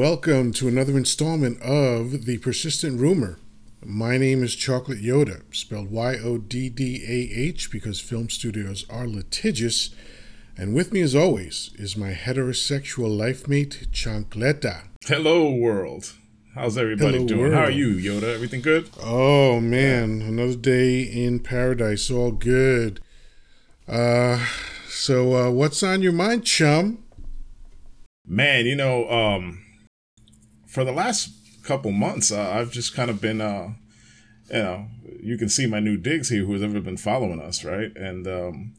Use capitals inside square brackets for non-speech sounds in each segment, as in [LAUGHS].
welcome to another installment of The Persistent Rumor. My name is Chocolate Yoddah, spelled Y O D D A H because film studios are litigious. And with me, as always, is my heterosexual life mate, Chancleta. Hello, world. How's everybody Hello, doing? world. How are you, Yoddah? Everything good? Oh, man, another day in paradise, all good. Uh, so, uh, what's on your mind, chum? Man, you know, um, for the last couple months, uh, I've just kind of been, uh, you know, you can see my new digs here who has ever been following us, right? And um,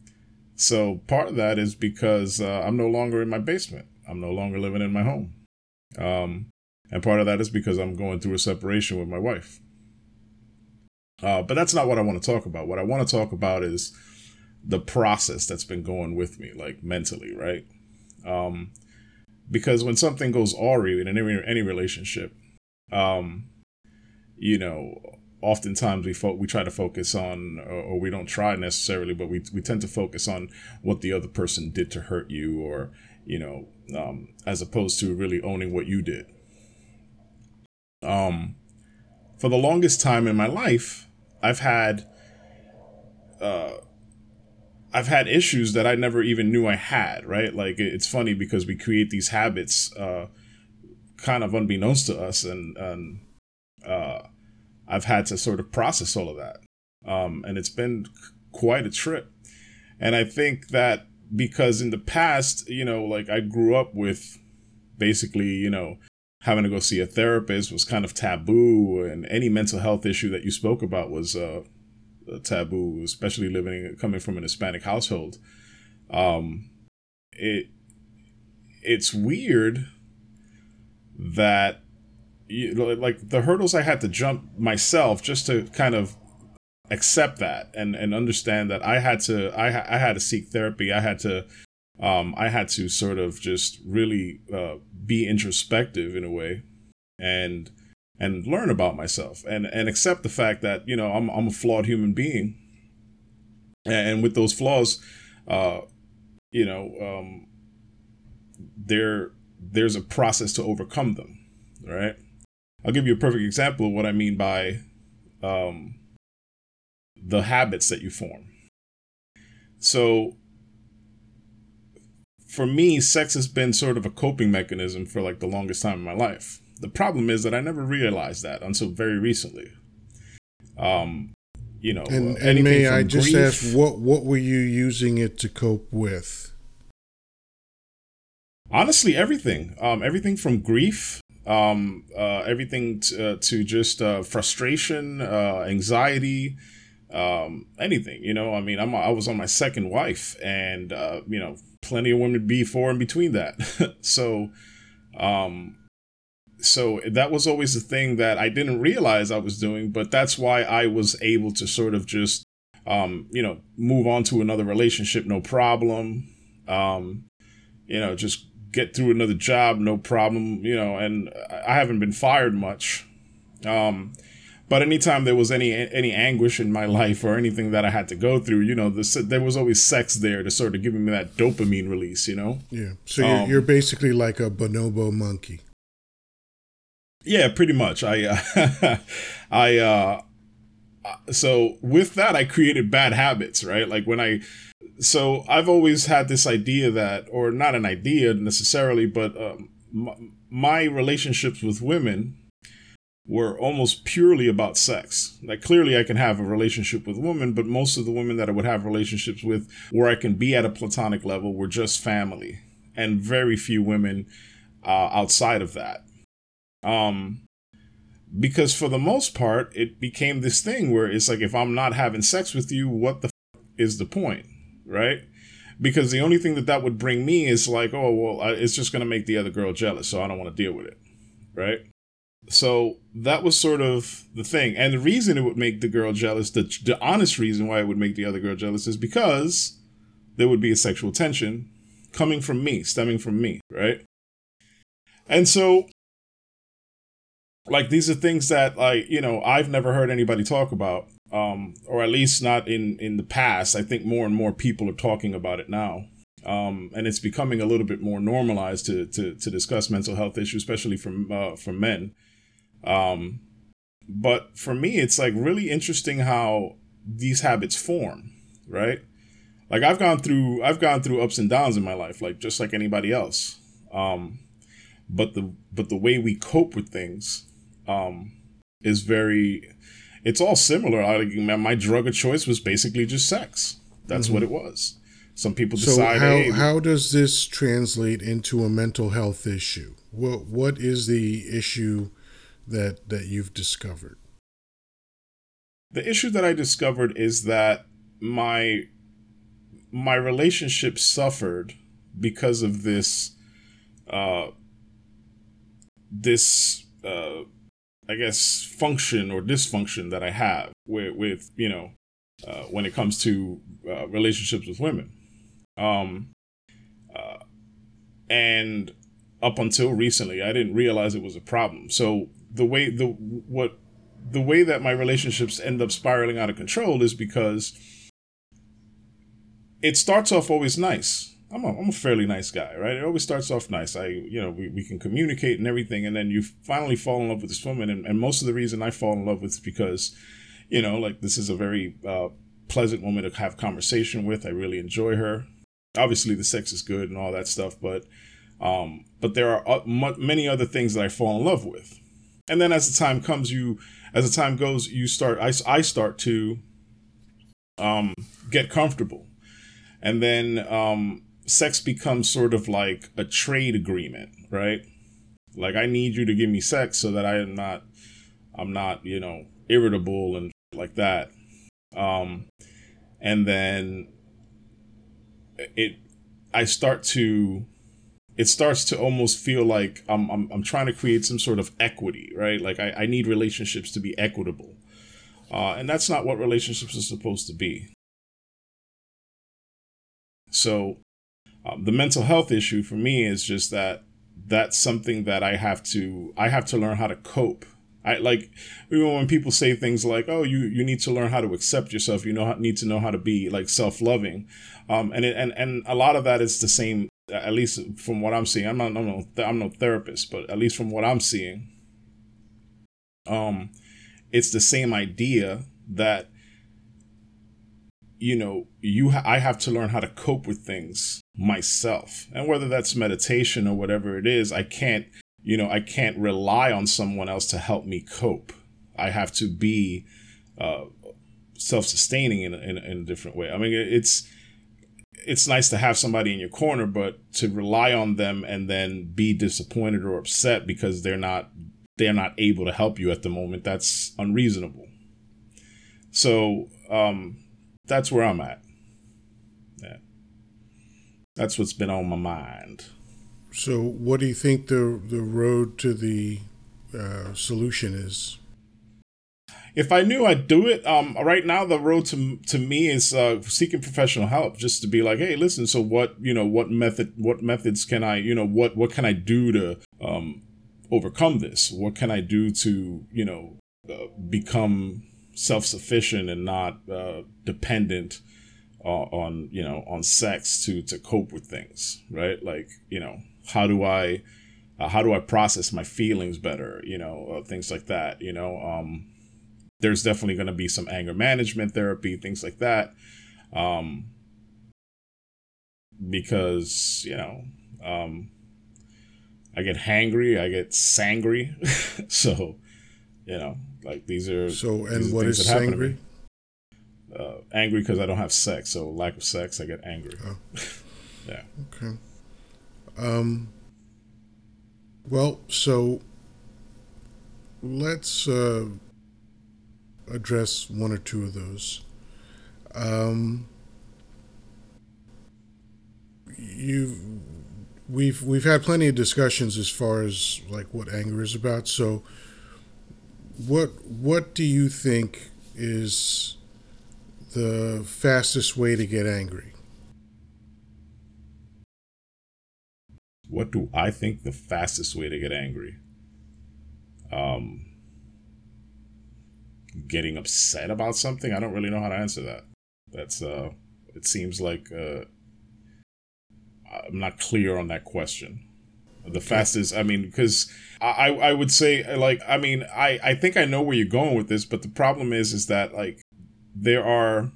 so part of that is because uh, I'm no longer in my basement. I'm no longer living in my home. Um, and part of that is because I'm going through a separation with my wife. Uh, but that's not what I want to talk about. What I want to talk about is the process that's been going with me, like mentally, right? Um, because when something goes awry in any any relationship, um, you know, oftentimes we fo- we try to focus on, or, or we don't try necessarily, but we we tend to focus on what the other person did to hurt you, or you know, um, as opposed to really owning what you did. Um, for the longest time in my life, I've had, uh, I've had issues that I never even knew I had. Right? Like it's funny because we create these habits, uh, kind of unbeknownst to us, and and uh, I've had to sort of process all of that, um, and it's been quite a trip. And I think that because in the past, you know, like I grew up with basically, you know, having to go see a therapist was kind of taboo, and any mental health issue that you spoke about was uh, taboo, especially living coming from an Hispanic household. Um, it it's weird that you like the hurdles I had to jump myself just to kind of accept that and and understand that I had to I I had to seek therapy. I had to um I had to sort of just really uh, be introspective in a way and and learn about myself and and accept the fact that you know I'm I'm a flawed human being and, with those flaws uh you know um there there's a process to overcome them right I'll give you a perfect example of what I mean by um the habits that you form. So for me, sex has been sort of a coping mechanism for like the longest time in my life. The problem is that I never realized that until very recently. Um, you know, And, uh, and may I just grief- ask, what, what were you using it to cope with? honestly everything um everything from grief um uh everything to, uh, to just uh frustration uh anxiety um anything you know i mean i'm i was on my second wife and uh you know plenty of women before and between that [LAUGHS] so um so that was always the thing that i didn't realize i was doing but that's why i was able to sort of just um you know move on to another relationship no problem um you know just get through another job no problem you know and i haven't been fired much um but anytime there was any any anguish in my life or anything that i had to go through you know the, there was always sex there to sort of give me that dopamine release you know Yeah. So you're, Um, you're basically like a bonobo monkey. Yeah, pretty much. I, uh, [LAUGHS] I, uh, so with that, I created bad habits, right? Like when I, so I've always had this idea that, or not an idea necessarily, but um, m- my relationships with women were almost purely about sex. Like clearly I can have a relationship with women, but most of the women that I would have relationships with where I can be at a platonic level were just family and very few women uh, outside of that. Um, because for the most part, it became this thing where it's like, if I'm not having sex with you, what the f- is the point, right? Because the only thing that that would bring me is like, oh, well, I, it's just going to make the other girl jealous, so I don't want to deal with it, right? So that was sort of the thing. And the reason it would make the girl jealous, the, the honest reason why it would make the other girl jealous is because there would be a sexual tension coming from me, stemming from me, right? And so like these are things that like you know i've never heard anybody talk about um or at least not in in the past i think more and more people are talking about it now um, and it's becoming a little bit more normalized to to, to discuss mental health issues, especially from uh, from men. Um, but for me, it's like really interesting how these habits form, right? Like I've gone through I've gone through ups and downs in my life, like just like anybody else. Um, but the but the way we cope with things um, is very it's all similar. I, my drug of choice was basically just sex. That's mm-hmm. what it was. Some people decide. So how hey, how does this translate into a mental health issue? What what is the issue that that you've discovered? The issue that I discovered is that my my relationship suffered because of this uh this uh I guess function or dysfunction that I have with with you know uh, when it comes to uh, relationships with women. Um, uh, and up until recently, I didn't realize it was a problem. So the way the what the way that my relationships end up spiraling out of control is because it starts off always nice. I'm a, I'm a fairly nice guy, right? It always starts off nice. I, you know, we, we can communicate and everything. And then you finally fall in love with this woman. And, and most of the reason I fall in love with is because, you know, like this is a very uh, pleasant woman to have conversation with. I really enjoy her obviously the sex is good and all that stuff, but um, but there are many other things that I fall in love with. And then as the time comes, you as the time goes, you start I, I start to um, get comfortable, and then um, sex becomes sort of like a trade agreement, right? Like I need you to give me sex so that I am not I'm not you know irritable and like that. Um, and then it I start to it starts to almost feel like I'm, I'm, I'm trying to create some sort of equity, right? Like I, I need relationships to be equitable. Uh, and that's not what relationships are supposed to be. So um, the mental health issue for me is just that that's something that I have to I have to learn how to cope I like even when people say things like, "Oh, you you need to learn how to accept yourself. You know need to know how to be like self loving," um, and it, and and a lot of that is the same. At least from what I'm seeing, I'm not I'm no I'm no therapist, but at least from what I'm seeing, um, it's the same idea that you know you ha- I have to learn how to cope with things myself, and whether that's meditation or whatever it is, I can't you know, I can't rely on someone else to help me cope. I have to be uh, self-sustaining in in, in a different way. I mean, it's it's nice to have somebody in your corner, but to rely on them and then be disappointed or upset because they're not they're not able to help you at the moment, that's unreasonable. So um, that's where I'm at. That's what's been on my mind. So, what do you think the the road to the uh, solution is? If I knew I'd do it, um, right now the road to to me is uh, seeking professional help, just to be like, hey, listen. So what you know, what method, what methods can I, you know, what what can I do to um, overcome this? What can I do to you know uh, become self sufficient and not uh, dependent on you know on sex to to cope with things, right? Like you know how do I uh, how do I process my feelings better? You know, uh, things like that. You know, um, there's definitely going to be some anger management therapy, things like that. Um, because you know, um, I get hangry, I get sangry, [LAUGHS] so you know, like these are so. And what is sangry? Uh, angry because I don't have sex, so lack of sex, I get angry. Oh. [LAUGHS] yeah. Okay. Um, well, so let's uh, address one or two of those. Um, you we've we've had plenty of discussions as far as like what anger is about. So, what what do you think is the fastest way to get angry? what do I think the fastest way to get angry? Um, getting upset about something. I don't really know how to answer that. That's uh, it seems like uh, I'm not clear on that question. The fastest, I mean, because I I would say like I mean I I think I know where you're going with this, but the problem is is that like there are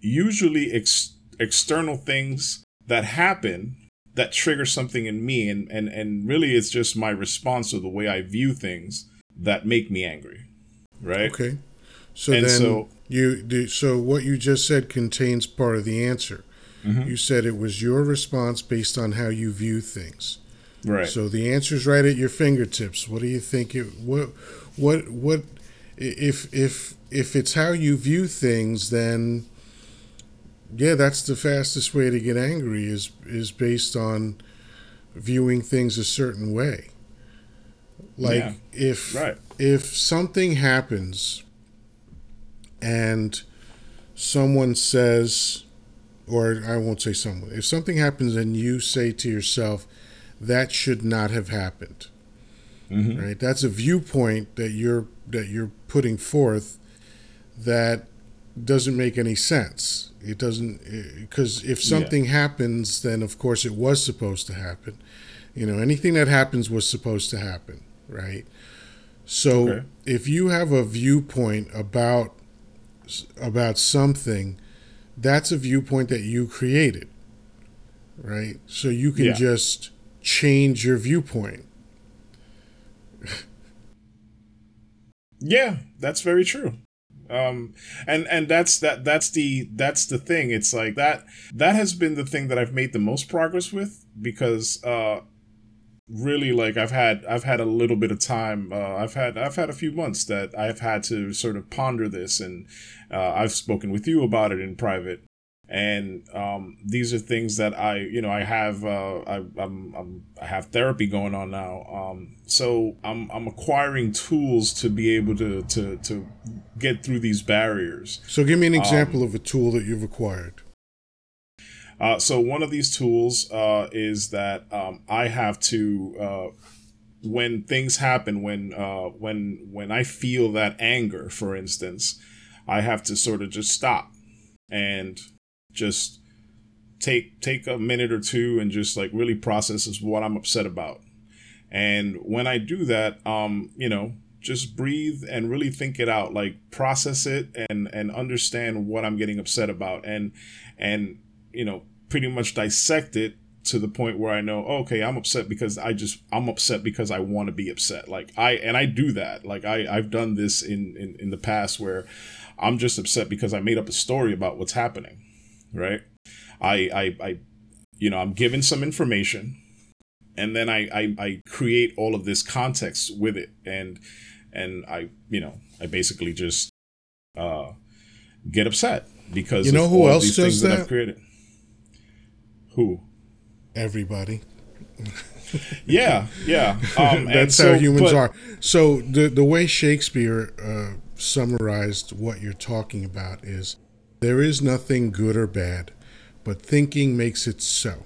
usually ex- external things that happen that trigger something in me and, and and really it's just my response to the way I view things that make me angry. Right? Okay. So And then so- you do so what you just said contains part of the answer. Mm-hmm. You said it was your response based on how you view things. Right. So the answer's right at your fingertips. What do you think it what what what if if if it's how you view things then yeah, that's the fastest way to get angry is is based on viewing things a certain way. Like Yeah. if Right. if something happens and someone says or I won't say someone. If something happens and you say to yourself that should not have happened. Mhm. Right? That's a viewpoint that you're that you're putting forth that doesn't make any sense. It doesn't eh, because if something happens, then of course it was supposed to happen. You know, anything that happens was supposed to happen, right? So Okay. if you have a viewpoint about about something, that's a viewpoint that you created, right? So you can Yeah. just change your viewpoint. Yeah, that's very true. Um, and and that's that that's the that's the thing. It's like that that has been the thing that I've made the most progress with because uh, really like I've had I've had a little bit of time. Uh, I've had I've had a few months that I've had to sort of ponder this, and uh, I've spoken with you about it in private. And um, these are things that I, you know, I have, uh, I, I'm, I'm, I have therapy going on now. Um, so I'm, I'm acquiring tools to be able to, to, to get through these barriers. So give me an example of a tool that you've acquired. Uh, so one of these tools uh, is that um, I have to uh, when things happen when uh, when when I feel that anger, for instance, I have to sort of just stop and just take take a minute or two and just like really process is what I'm upset about. And when I do that, um, you know, just breathe and really think it out, like process it and and understand what I'm getting upset about and and you know, pretty much dissect it to the point where I know, okay, I'm upset because I just I'm upset because I want to be upset. Like I and I do that. Like I I've done this in in in the past where I'm just upset because I made up a story about what's happening, right? I I I you know, I'm given some information and then I I I create all of this context with it and and I you know, I basically just uh get upset because You know who else does things that that? I've created. Who? Everybody. [LAUGHS] Yeah, yeah. Um, [LAUGHS] That's so- how humans but- are. So the the way Shakespeare uh, summarized what you're talking about is there is nothing good or bad, but thinking makes it so.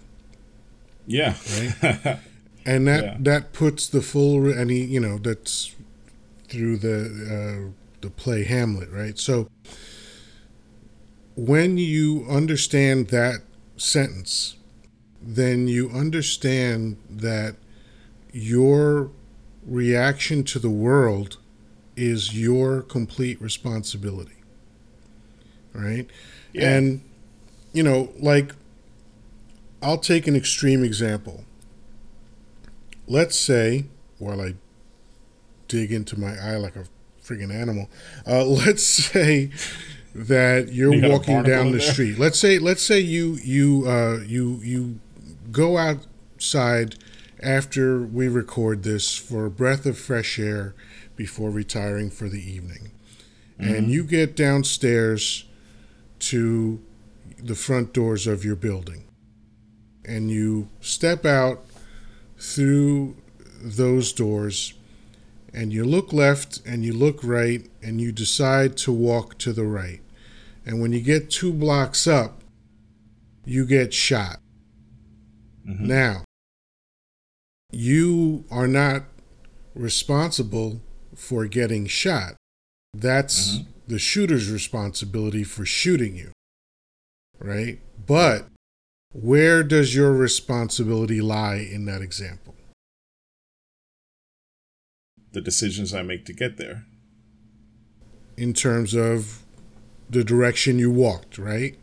Yeah, Right. [LAUGHS] And that Yeah. that puts the full re- and he you know that's through the uh, the play Hamlet, right? So when you understand that sentence, then you understand that your reaction to the world is your complete responsibility. Right? Yeah. And you know, like I'll take an extreme example. Let's say, while I dig into my eye like a freaking animal, uh, [LAUGHS] let's say that you're You walking down the there? street. Let's say, let's say you you uh, you you go outside after we record this for a breath of fresh air before retiring for the evening, and you get downstairs to the front doors of your building and you step out through those doors and you look left and you look right and you decide to walk to the right. And when you get two blocks up, you get shot. Mm-hmm. Now, you are not responsible for getting shot. That's mm-hmm. The shooter's responsibility for shooting you. Right? But Where does your responsibility lie in that example? The decisions I make to get there. In terms of the direction you walked, right?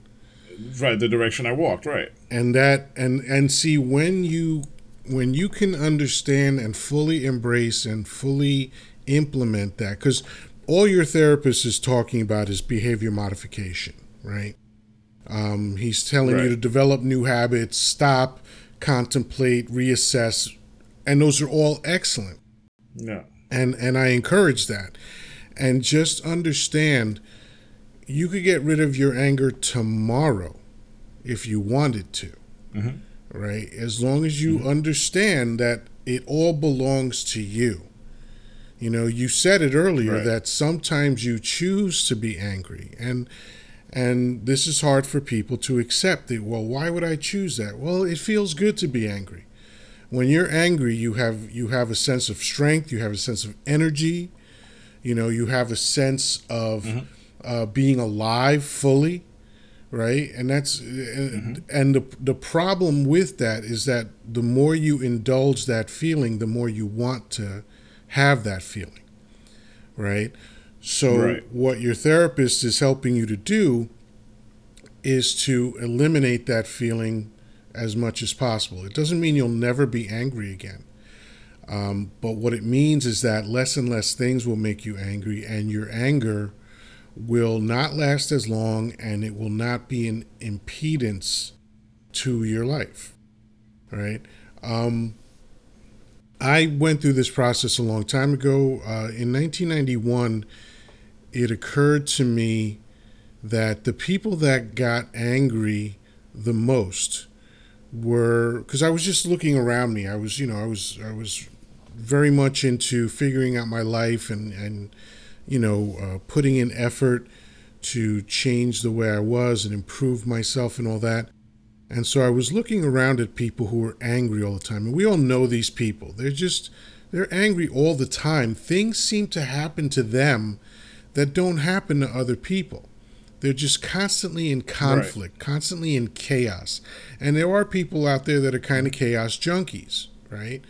Right, the direction I walked, right. And that and and see when you when you can understand and fully embrace and fully implement that cuz all your therapist is talking about is behavior modification, right? Um, he's telling right. you to develop new habits, stop, contemplate, reassess, and those are all excellent. Yeah. And and I encourage that. And just understand you could get rid of your anger tomorrow if you wanted to. Mm-hmm. Right? As long as you mm-hmm. understand that it all belongs to you. You know, you said it earlier right. that sometimes you choose to be angry and and this is hard for people to accept. It. Well, why would I choose that? Well, it feels good to be angry. When you're angry, you have you have a sense of strength, you have a sense of energy, you know, you have a sense of mm-hmm. uh, being alive fully, right? And that's mm-hmm. and the the problem with that is that the more you indulge that feeling, the more you want to have that feeling, right? So, right. what your therapist is helping you to do is to eliminate that feeling as much as possible. It doesn't mean you'll never be angry again. Um, but what it means is that less and less things will make you angry, and your anger will not last as long and it will not be an impedance to your life. Right? Um, I went through this process a long time ago. Uh, in 1991, it occurred to me that the people that got angry the most were because I was just looking around me. I was, you know, I was I was very much into figuring out my life and and you know uh, putting in effort to change the way I was and improve myself and all that. And so I was looking around at people who were angry all the time. And we all know these people. They're just they're angry all the time. Things seem to happen to them that don't happen to other people. They're just constantly in conflict, right. constantly in chaos. And there are people out there that are kind of chaos junkies, right?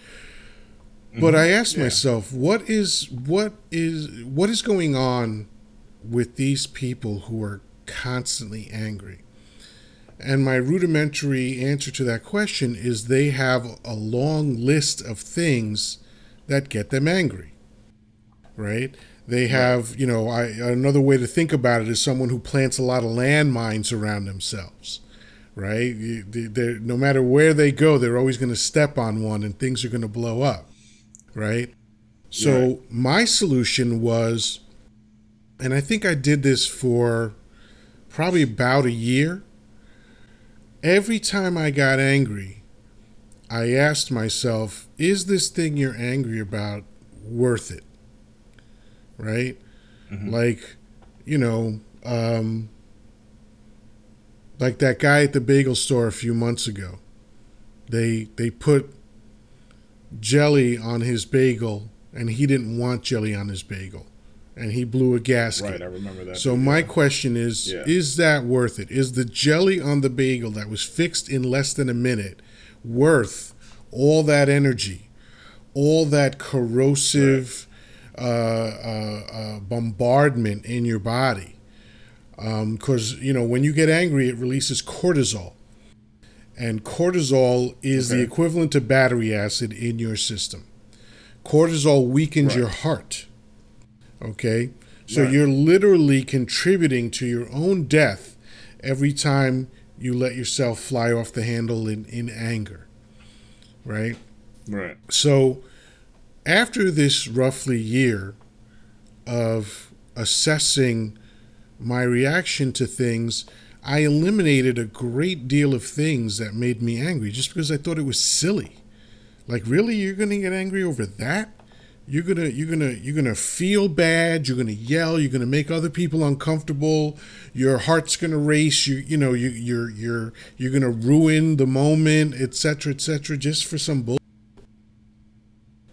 Mm-hmm. But I asked yeah. myself, what is what is what is going on with these people who are constantly angry? And my rudimentary answer to that question is they have a long list of things that get them angry. Right? They have, you know, I, another way to think about it is someone who plants a lot of landmines around themselves, right? They're, no matter where they go, they're always going to step on one and things are going to blow up, right? So my solution was, and I think I did this for probably about a year. Every time I got angry, I asked myself, is this thing you're angry about worth it? right? Mm-hmm. Like, you know, um, like that guy at the bagel store a few months ago. They they put jelly on his bagel, and he didn't want jelly on his bagel, and he blew a gasket. Right, I remember that. So my question is: yeah. Is that worth it? Is the jelly on the bagel that was fixed in less than a minute worth all that energy, all that corrosive? Right uh, uh, uh, bombardment in your body. Because, um, you know, when you get angry, it releases cortisol. And cortisol is okay. the equivalent to battery acid in your system. Cortisol weakens right. your heart. Okay? So right. you're literally contributing to your own death every time you let yourself fly off the handle in, in anger. Right? Right. So after this roughly year of assessing my reaction to things, I eliminated a great deal of things that made me angry just because I thought it was silly. Like, really, you're gonna get angry over that? You're gonna you're gonna you're gonna feel bad. You're gonna yell. You're gonna make other people uncomfortable. Your heart's gonna race. You you know you you're you're you're gonna ruin the moment, etc. etc. Just for some bull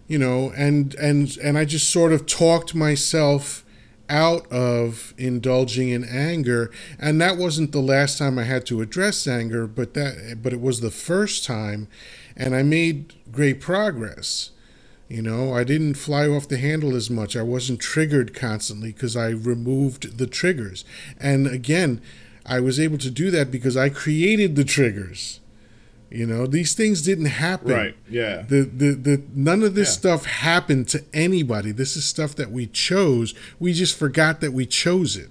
you know and and and i just sort of talked myself out of indulging in anger and that wasn't the last time I had to address anger but that but it was the first time and I made great progress you know I didn't fly off the handle as much I wasn't triggered constantly cuz I removed the triggers and again I was able to do that because I created the triggers you know, these things didn't happen. Right. Yeah. The the the none of this yeah. stuff happened to anybody. This is stuff that we chose. We just forgot that we chose it.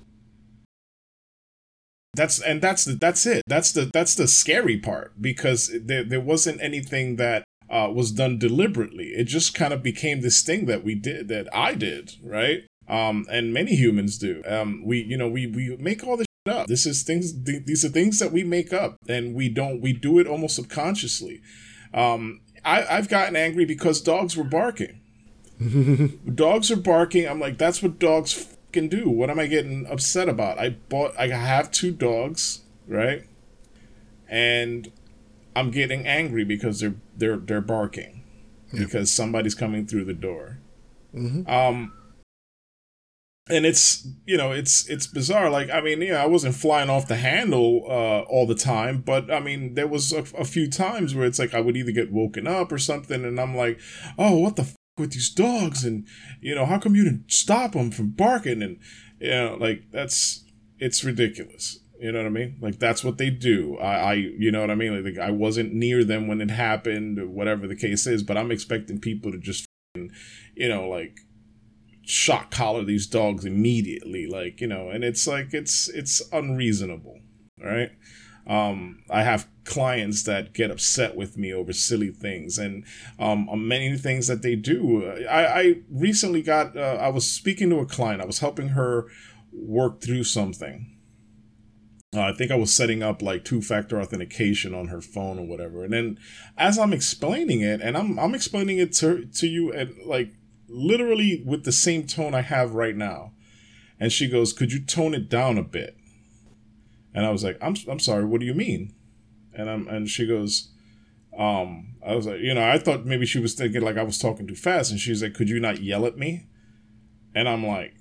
That's and that's the, that's it. That's the that's the scary part because there there wasn't anything that uh, was done deliberately. It just kind of became this thing that we did that I did, right? Um, and many humans do. Um, we you know we we make all this up. This is things. Th- these are things that we make up, and we don't. We do it almost subconsciously. Um, I, I've gotten angry because dogs were barking. [LAUGHS] dogs are barking. I'm like, that's what dogs can do. What am I getting upset about? I bought. I have two dogs, right? And I'm getting angry because they're they're they're barking yeah. because somebody's coming through the door. Mm-hmm. Um, and it's you know it's it's bizarre like i mean yeah i wasn't flying off the handle uh, all the time but i mean there was a, a, few times where it's like i would either get woken up or something and i'm like oh what the f- with these dogs and you know how come you didn't stop them from barking and you know like that's it's ridiculous you know what i mean like that's what they do i, I you know what i mean like, i wasn't near them when it happened whatever the case is but i'm expecting people to just you know like shock collar these dogs immediately like you know and it's like it's it's unreasonable right um, I have clients that get upset with me over silly things and um, many things that they do. I, I recently got, uh, I was speaking to a client, I was helping her work through something. Uh, I think I was setting up like two factor authentication on her phone or whatever. And then as I'm explaining it, and I'm, I'm explaining it to, to you and like literally with the same tone I have right now. And she goes, Could you tone it down a bit? And I was like, I'm, I'm sorry, what do you mean? And I'm, and she goes, um, I was like, you know, I thought maybe she was thinking like I was talking too fast. And she's like, Could you not yell at me? And I'm like,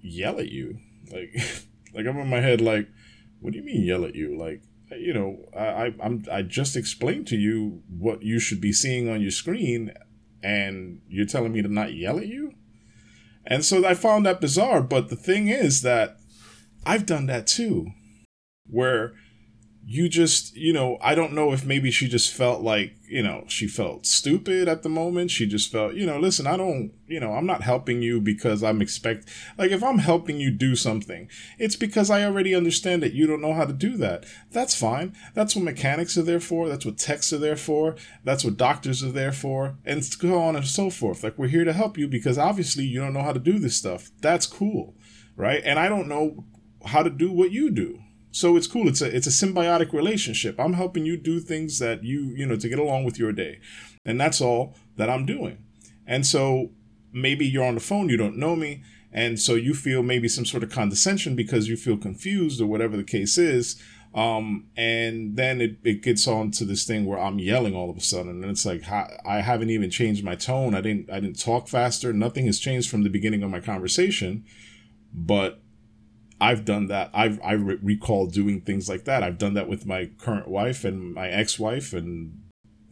Yell at you? Like, [LAUGHS] like I'm in my head, like, what do you mean yell at you? Like, you know, I, I'm I just explained to you what you should be seeing on your screen and you're telling me to not yell at you? And so I found that bizarre. But the thing is that I've done that too, where you just, you know, I don't know if maybe she just felt like, you know, she felt stupid at the moment. She just felt, you know, listen, I don't, you know, I'm not helping you because I'm expect like if I'm helping you do something, it's because I already understand that you don't know how to do that. That's fine. That's what mechanics are there for. That's what techs are there for. That's what doctors are there for. And so on and so forth. Like we're here to help you because obviously you don't know how to do this stuff. That's cool. Right? And I don't know how to do what you do so it's cool. It's a it's a symbiotic relationship. I'm helping you do things that you you know to get along with your day, and that's all that I'm doing. And so maybe you're on the phone, you don't know me, and so you feel maybe some sort of condescension because you feel confused or whatever the case is. Um, and then it, it gets on to this thing where I'm yelling all of a sudden, and it's like I haven't even changed my tone. I didn't I didn't talk faster. Nothing has changed from the beginning of my conversation, but I've done that. I've I re- recall doing things like that. I've done that with my current wife and my ex-wife and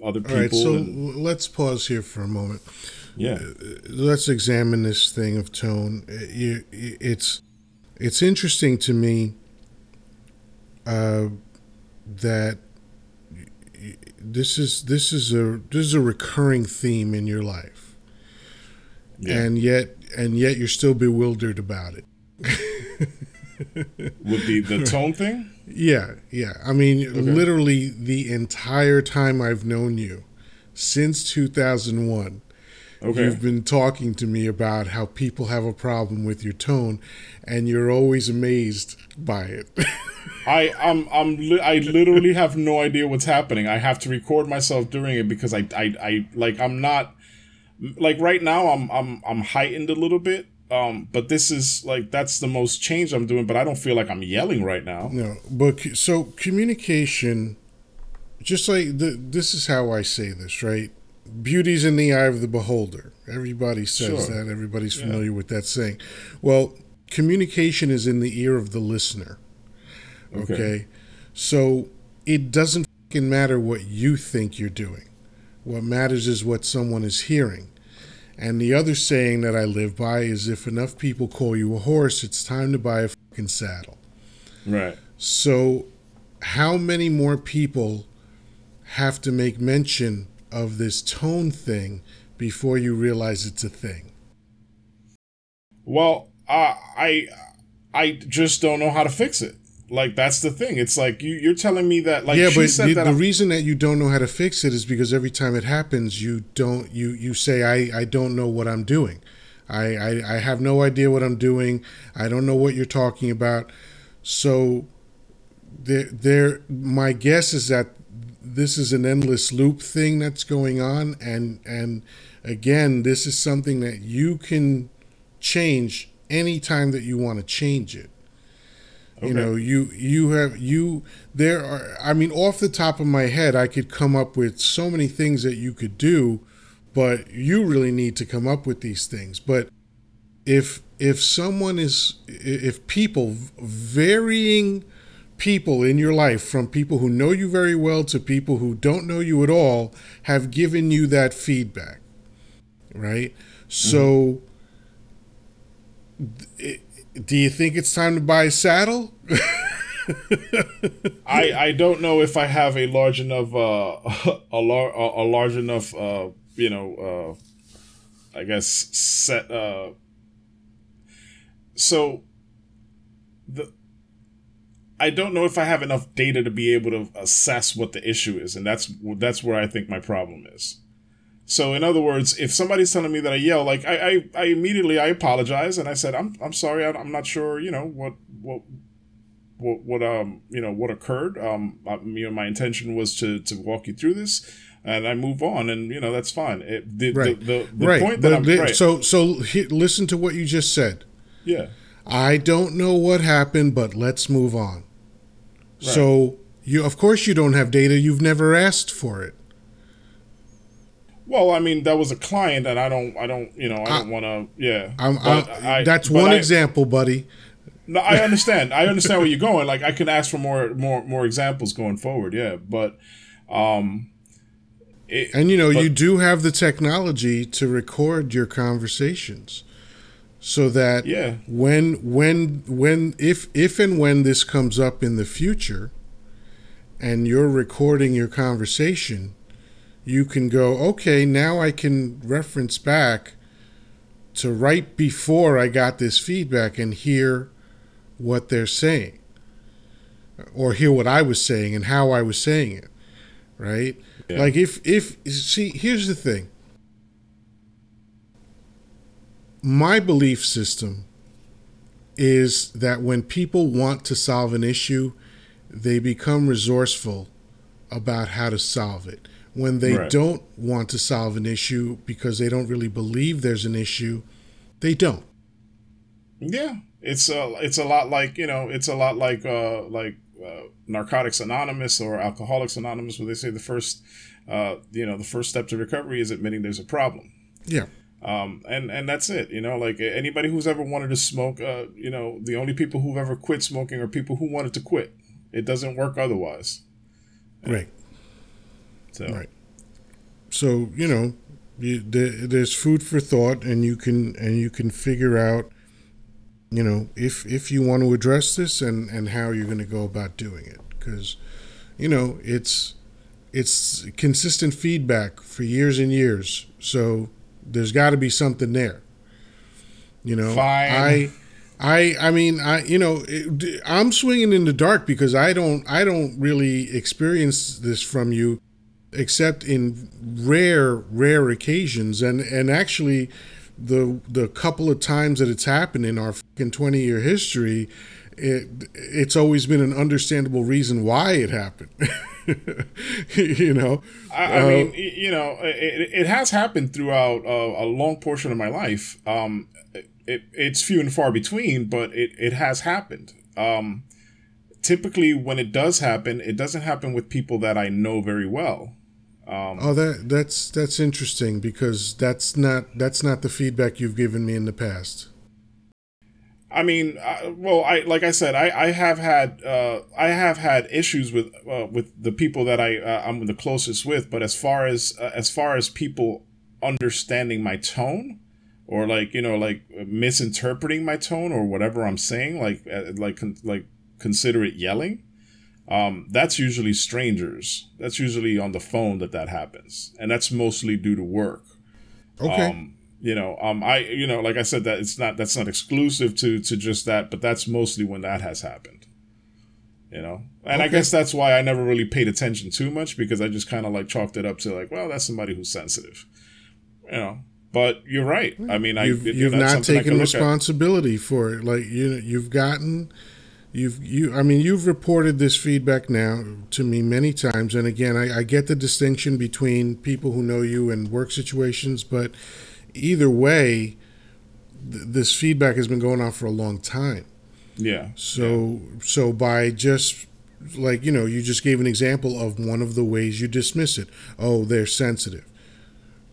other people. All right, so and, let's pause here for a moment. Yeah, uh, let's examine this thing of tone. Uh, it's it's interesting to me uh, that this is this is a this is a recurring theme in your life, yeah. and yet and yet you're still bewildered about it. [LAUGHS] with the the tone thing. Yeah, yeah. I mean, okay. literally the entire time I've known you, since two thousand one. Okay. You've been talking to me about how people have a problem with your tone, and you're always amazed by it. [LAUGHS] I I'm I'm li- I literally have no idea what's happening. I have to record myself doing it because I I, I like I'm not like right now I'm I'm I'm heightened a little bit um, but this is like that's the most change I'm doing, but I don't feel like I'm yelling right now. No, but so communication, just like the, this is how I say this, right? Beauty's in the eye of the beholder. Everybody says sure. that. Everybody's familiar yeah. with that saying. Well, communication is in the ear of the listener. Okay. okay? So it doesn't matter what you think you're doing. What matters is what someone is hearing. And the other saying that I live by is if enough people call you a horse, it's time to buy a fucking saddle. Right. So, how many more people have to make mention of this tone thing before you realize it's a thing? Well, uh, I I just don't know how to fix it. Like that's the thing. It's like you, you're telling me that like yeah, but the, the reason that you don't know how to fix it is because every time it happens, you don't you you say I I don't know what I'm doing. I, I, I have no idea what I'm doing. I don't know what you're talking about. So there there my guess is that this is an endless loop thing that's going on and and again this is something that you can change anytime that you want to change it Okay. You know, you you have you there are I mean off the top of my head I could come up with so many things that you could do, but you really need to come up with these things. But if if someone is if people varying people in your life from people who know you very well to people who don't know you at all have given you that feedback, right? Mm-hmm. So do you think it's time to buy a saddle? [LAUGHS] I I don't know if I have a large enough uh [LAUGHS] a lar- a, large enough uh you know uh I guess set uh so the I don't know if I have enough data to be able to assess what the issue is and that's that's where I think my problem is. So in other words, if somebody's telling me that I yell, like I, I, I immediately I apologize and I said I'm I'm sorry I, am not sure you know what what what what um you know what occurred. Um, I, you know my intention was to to walk you through this, and I move on, and you know that's fine. It, the, right. the, the, the right. point that I'm right. so so he, listen to what you just said. Yeah. I don't know what happened, but let's move on. Right. So you of course you don't have data. You've never asked for it. Well, I mean, that was a client, and I don't, I don't, you know, I don't want to, yeah. I'm, I'm, I, that's one I, example, buddy. No, I understand. I understand where you're going. Like, I can ask for more, more, more examples going forward. Yeah, but, um, it, and you know, but, you do have the technology to record your conversations, so that yeah, when, when, when, if, if and when this comes up in the future, and you're recording your conversation you can go, okay, now I can reference back to right before I got this feedback and hear what they're saying or hear what I was saying and how I was saying it. Right? Yeah. Like if if see, here's the thing. My belief system is that when people want to solve an issue, they become resourceful about how to solve it when they right. don't want to solve an issue because they don't really believe there's an issue, they don't. Yeah, it's a it's a lot like you know it's a lot like uh, like uh, Narcotics Anonymous or Alcoholics Anonymous, where they say the first uh, you know the first step to recovery is admitting there's a problem. Yeah. Um, and and that's it. You know, like anybody who's ever wanted to smoke, uh, you know, the only people who've ever quit smoking are people who wanted to quit. It doesn't work otherwise. Right. So. Right. So you know, you, there, there's food for thought, and you can and you can figure out, you know, if if you want to address this and and how you're going to go about doing it, because, you know, it's it's consistent feedback for years and years. So there's got to be something there. You know, Fine. I. I I mean I you know it, I'm swinging in the dark because I don't I don't really experience this from you except in rare rare occasions. And and actually the the couple of times that it's happened in our fucking 20 year history it it's always been an understandable reason why it happened. [LAUGHS] You know? I, I uh, mean you know it, it has happened throughout a, a long portion of my life. Um it, it's few and far between but it, it has happened. Um typically when it does happen it doesn't happen with people that i know very well um, oh, that that's that's interesting because that's not that's not the feedback you've given me in the past. I mean, I, well, I like I said, I, I have had uh, I have had issues with uh, with the people that I uh, I'm the closest with. But as far as uh, as far as people understanding my tone, or like you know like misinterpreting my tone or whatever I'm saying, like uh, like like consider it yelling. Um, that's usually strangers. That's usually on the phone that that happens, and that's mostly due to work. Okay. Um, you know um i you know like i said that it's not that's not exclusive to to just that but that's mostly when that has happened you know and okay. i guess that's why i never really paid attention too much because i just kind of like chalked it up to like well that's somebody who's sensitive you know but you're right i mean you've, I, you've not taken responsibility for it like you you've gotten you've you i mean you've reported this feedback now to me many times and again I, I get the distinction between people who know you and work situations but either way, th- this feedback has been going on for a long time. Yeah. So yeah. so by just like you know, you just gave an example of one of the ways you dismiss it. Oh, they're sensitive.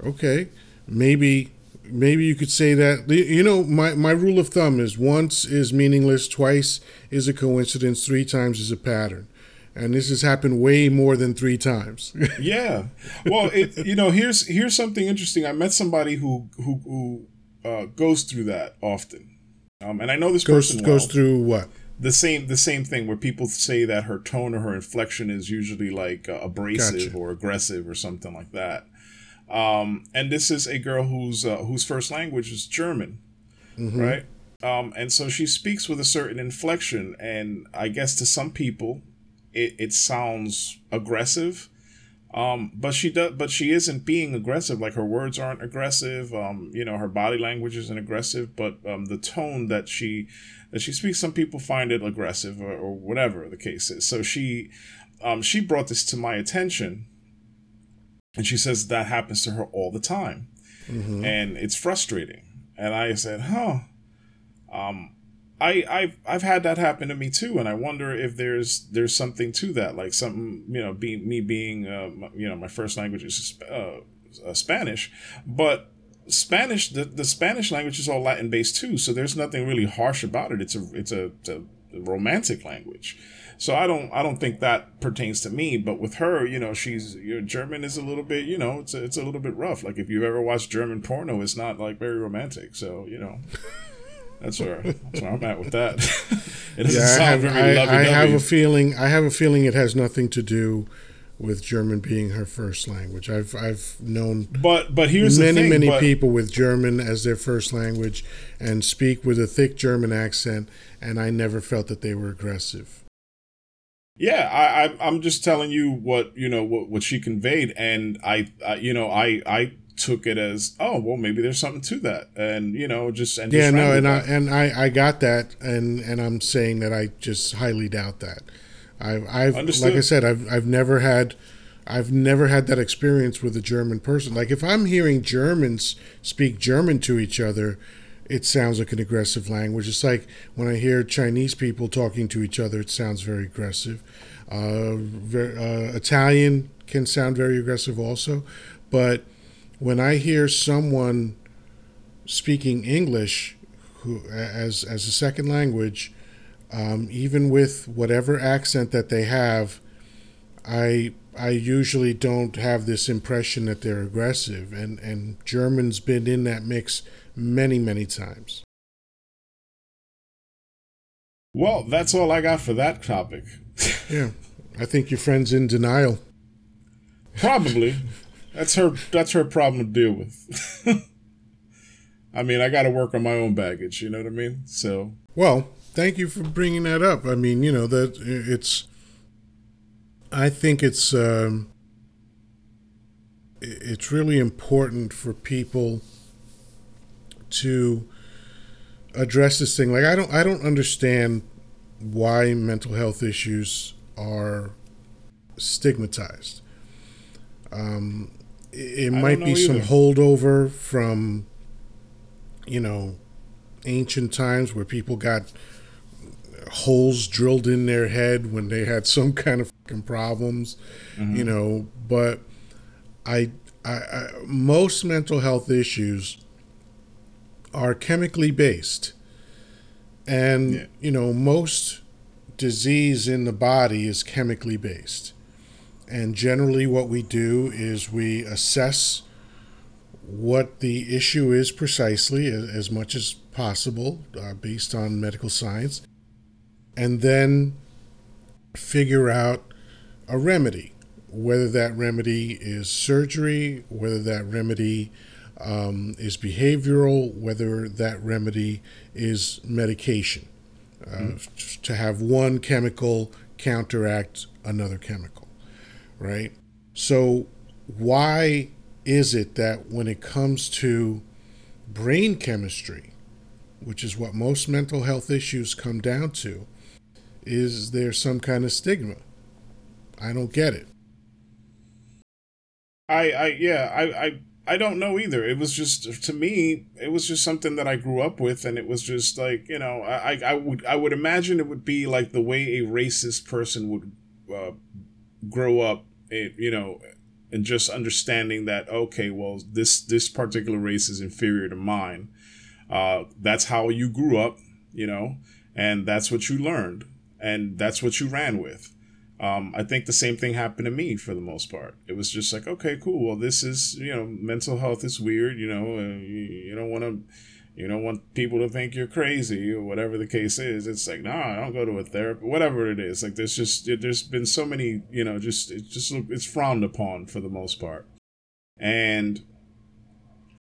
Okay, maybe maybe you could say that you know my, my rule of thumb is once is meaningless twice is a coincidence three times is a pattern and this has happened way more than three times. [LAUGHS] yeah, well, it, you know, here's here's something interesting. I met somebody who who who uh, goes through that often, um, and I know this goes, person well. goes through what the same the same thing where people say that her tone or her inflection is usually like uh, abrasive gotcha. or aggressive or something like that. Um, and this is a girl whose uh, whose first language is German, mm-hmm. right? Um, and so she speaks with a certain inflection, and I guess to some people, it, it sounds aggressive. Um, but she does, but she isn't being aggressive. Like her words aren't aggressive. Um, you know, her body language isn't aggressive, but um, the tone that she that she speaks, some people find it aggressive or, or whatever the case is. So she, um, she brought this to my attention, and she says that happens to her all the time, mm-hmm. and it's frustrating. And I said, huh. Um, I, I've I've had that happen to me too, and I wonder if there's there's something to that, like something you know, being me being uh, you know my first language is uh, uh, Spanish, but Spanish the, the Spanish language is all Latin based too, so there's nothing really harsh about it. It's a it's a, it's a romantic language, so I don't I don't think that pertains to me. But with her, you know, she's your German is a little bit you know it's a, it's a little bit rough. Like if you've ever watched German porno, it's not like very romantic. So you know. [LAUGHS] That's where, that's where I'm at with that. [LAUGHS] it doesn't yeah, sound have, very I, I have a feeling. I have a feeling it has nothing to do with German being her first language. I've I've known but but here's many thing, many but, people with German as their first language and speak with a thick German accent, and I never felt that they were aggressive. Yeah, I, I I'm just telling you what you know what what she conveyed, and I, I you know I I took it as oh well maybe there's something to that and you know just and yeah just no and I and I I got that and and I'm saying that I just highly doubt that. I've I've Understood. like I said I've I've never had I've never had that experience with a German person. Like if I'm hearing Germans speak German to each other it sounds like an aggressive language. It's like when I hear Chinese people talking to each other it sounds very aggressive. Uh, very, uh, Italian can sound very aggressive also but when I hear someone speaking English who as as a second language, um, even with whatever accent that they have, I I usually don't have this impression that they're aggressive, and and German's been in that mix many many times. Well, that's all I got for that topic. [LAUGHS] yeah, I think your friend's in denial. Probably. That's her. That's her problem to deal with. [LAUGHS] I mean, I got to work on my own baggage. You know what I mean? So. Well, thank you for bringing that up. I mean, you know that it's. I think it's. Um, it's really important for people to address this thing. Like, I don't. I don't understand why mental health issues are stigmatized. Um, it might be some holdover from you know ancient times where people got holes drilled in their head when they had [LAUGHS] some kind of problems mm-hmm. you know but I, I, I most mental health issues are chemically based And, Yeah. you know, most disease in the body is chemically based. And generally, what we do is we assess what the issue is precisely as much as possible uh, based on medical science, and then figure out a remedy. Whether that remedy is surgery, whether that remedy um, is behavioral, whether that remedy is medication, uh, to have one chemical counteract another chemical, right? So, why is it that when it comes to brain chemistry, which is what most mental health issues come down to, is there some kind of stigma? I don't get it. I, I, yeah, I, I, I don't know either. It was just to me, it was just something that I grew up with, and it was just like you know, I, I, would, I would imagine it would be like the way a racist person would uh, grow up, eh, you know, and just understanding that okay, well, this this particular race is inferior to mine. Uh, that's how you grew up, you know, and that's what you learned, and that's what you ran with. Um, I think the same thing happened to me for the most part. It was just like, okay, cool. Well, this is you know, mental health is weird. You know, you, you don't want to, you don't want people to think you're crazy or whatever the case is. It's like, nah, I don't go to a therapist. Whatever it is, like there's just there's been so many, you know, just it's just it's frowned upon for the most part, and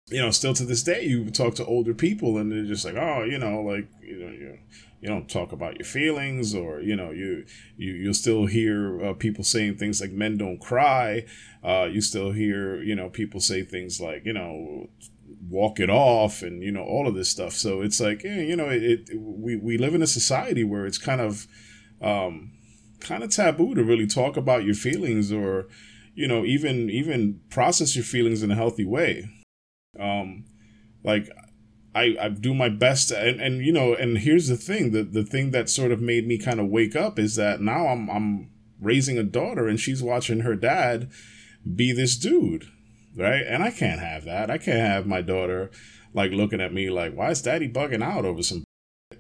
you know, still to this day, you talk to older people and they're just like, oh, you know, like you know, you you don't talk about your feelings, or you know, you you you'll still hear uh, people saying things like men don't cry. Uh, you still hear you know people say things like you know walk it off and you know all of this stuff so it's like yeah, you know it, it we, we live in a society where it's kind of um kind of taboo to really talk about your feelings or you know even even process your feelings in a healthy way um like I, I do my best and, and you know and here's the thing the, the thing that sort of made me kind of wake up is that now I'm I'm raising a daughter and she's watching her dad be this dude right? And I can't have that. I can't have my daughter like looking at me like why is daddy bugging out over some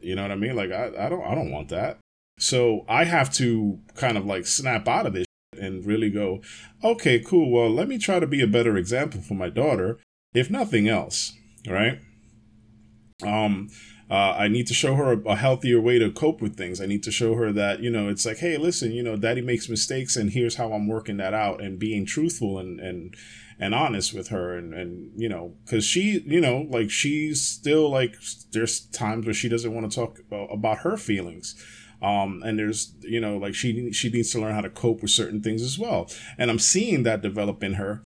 you know what I mean? Like I, I don't I don't want that. So I have to kind of like snap out of this and really go okay cool. Well let me try to be a better example for my daughter if nothing else right um uh, I need to show her a, a, healthier way to cope with things. I need to show her that, you know, it's like, hey, listen, you know, daddy makes mistakes and here's how I'm working that out and being truthful and, and, and honest with her. And, and, you know, cause she, you know, like she's still like, there's times where she doesn't want to talk about her feelings. Um, and there's, you know, like she, she needs to learn how to cope with certain things as well. And I'm seeing that develop in her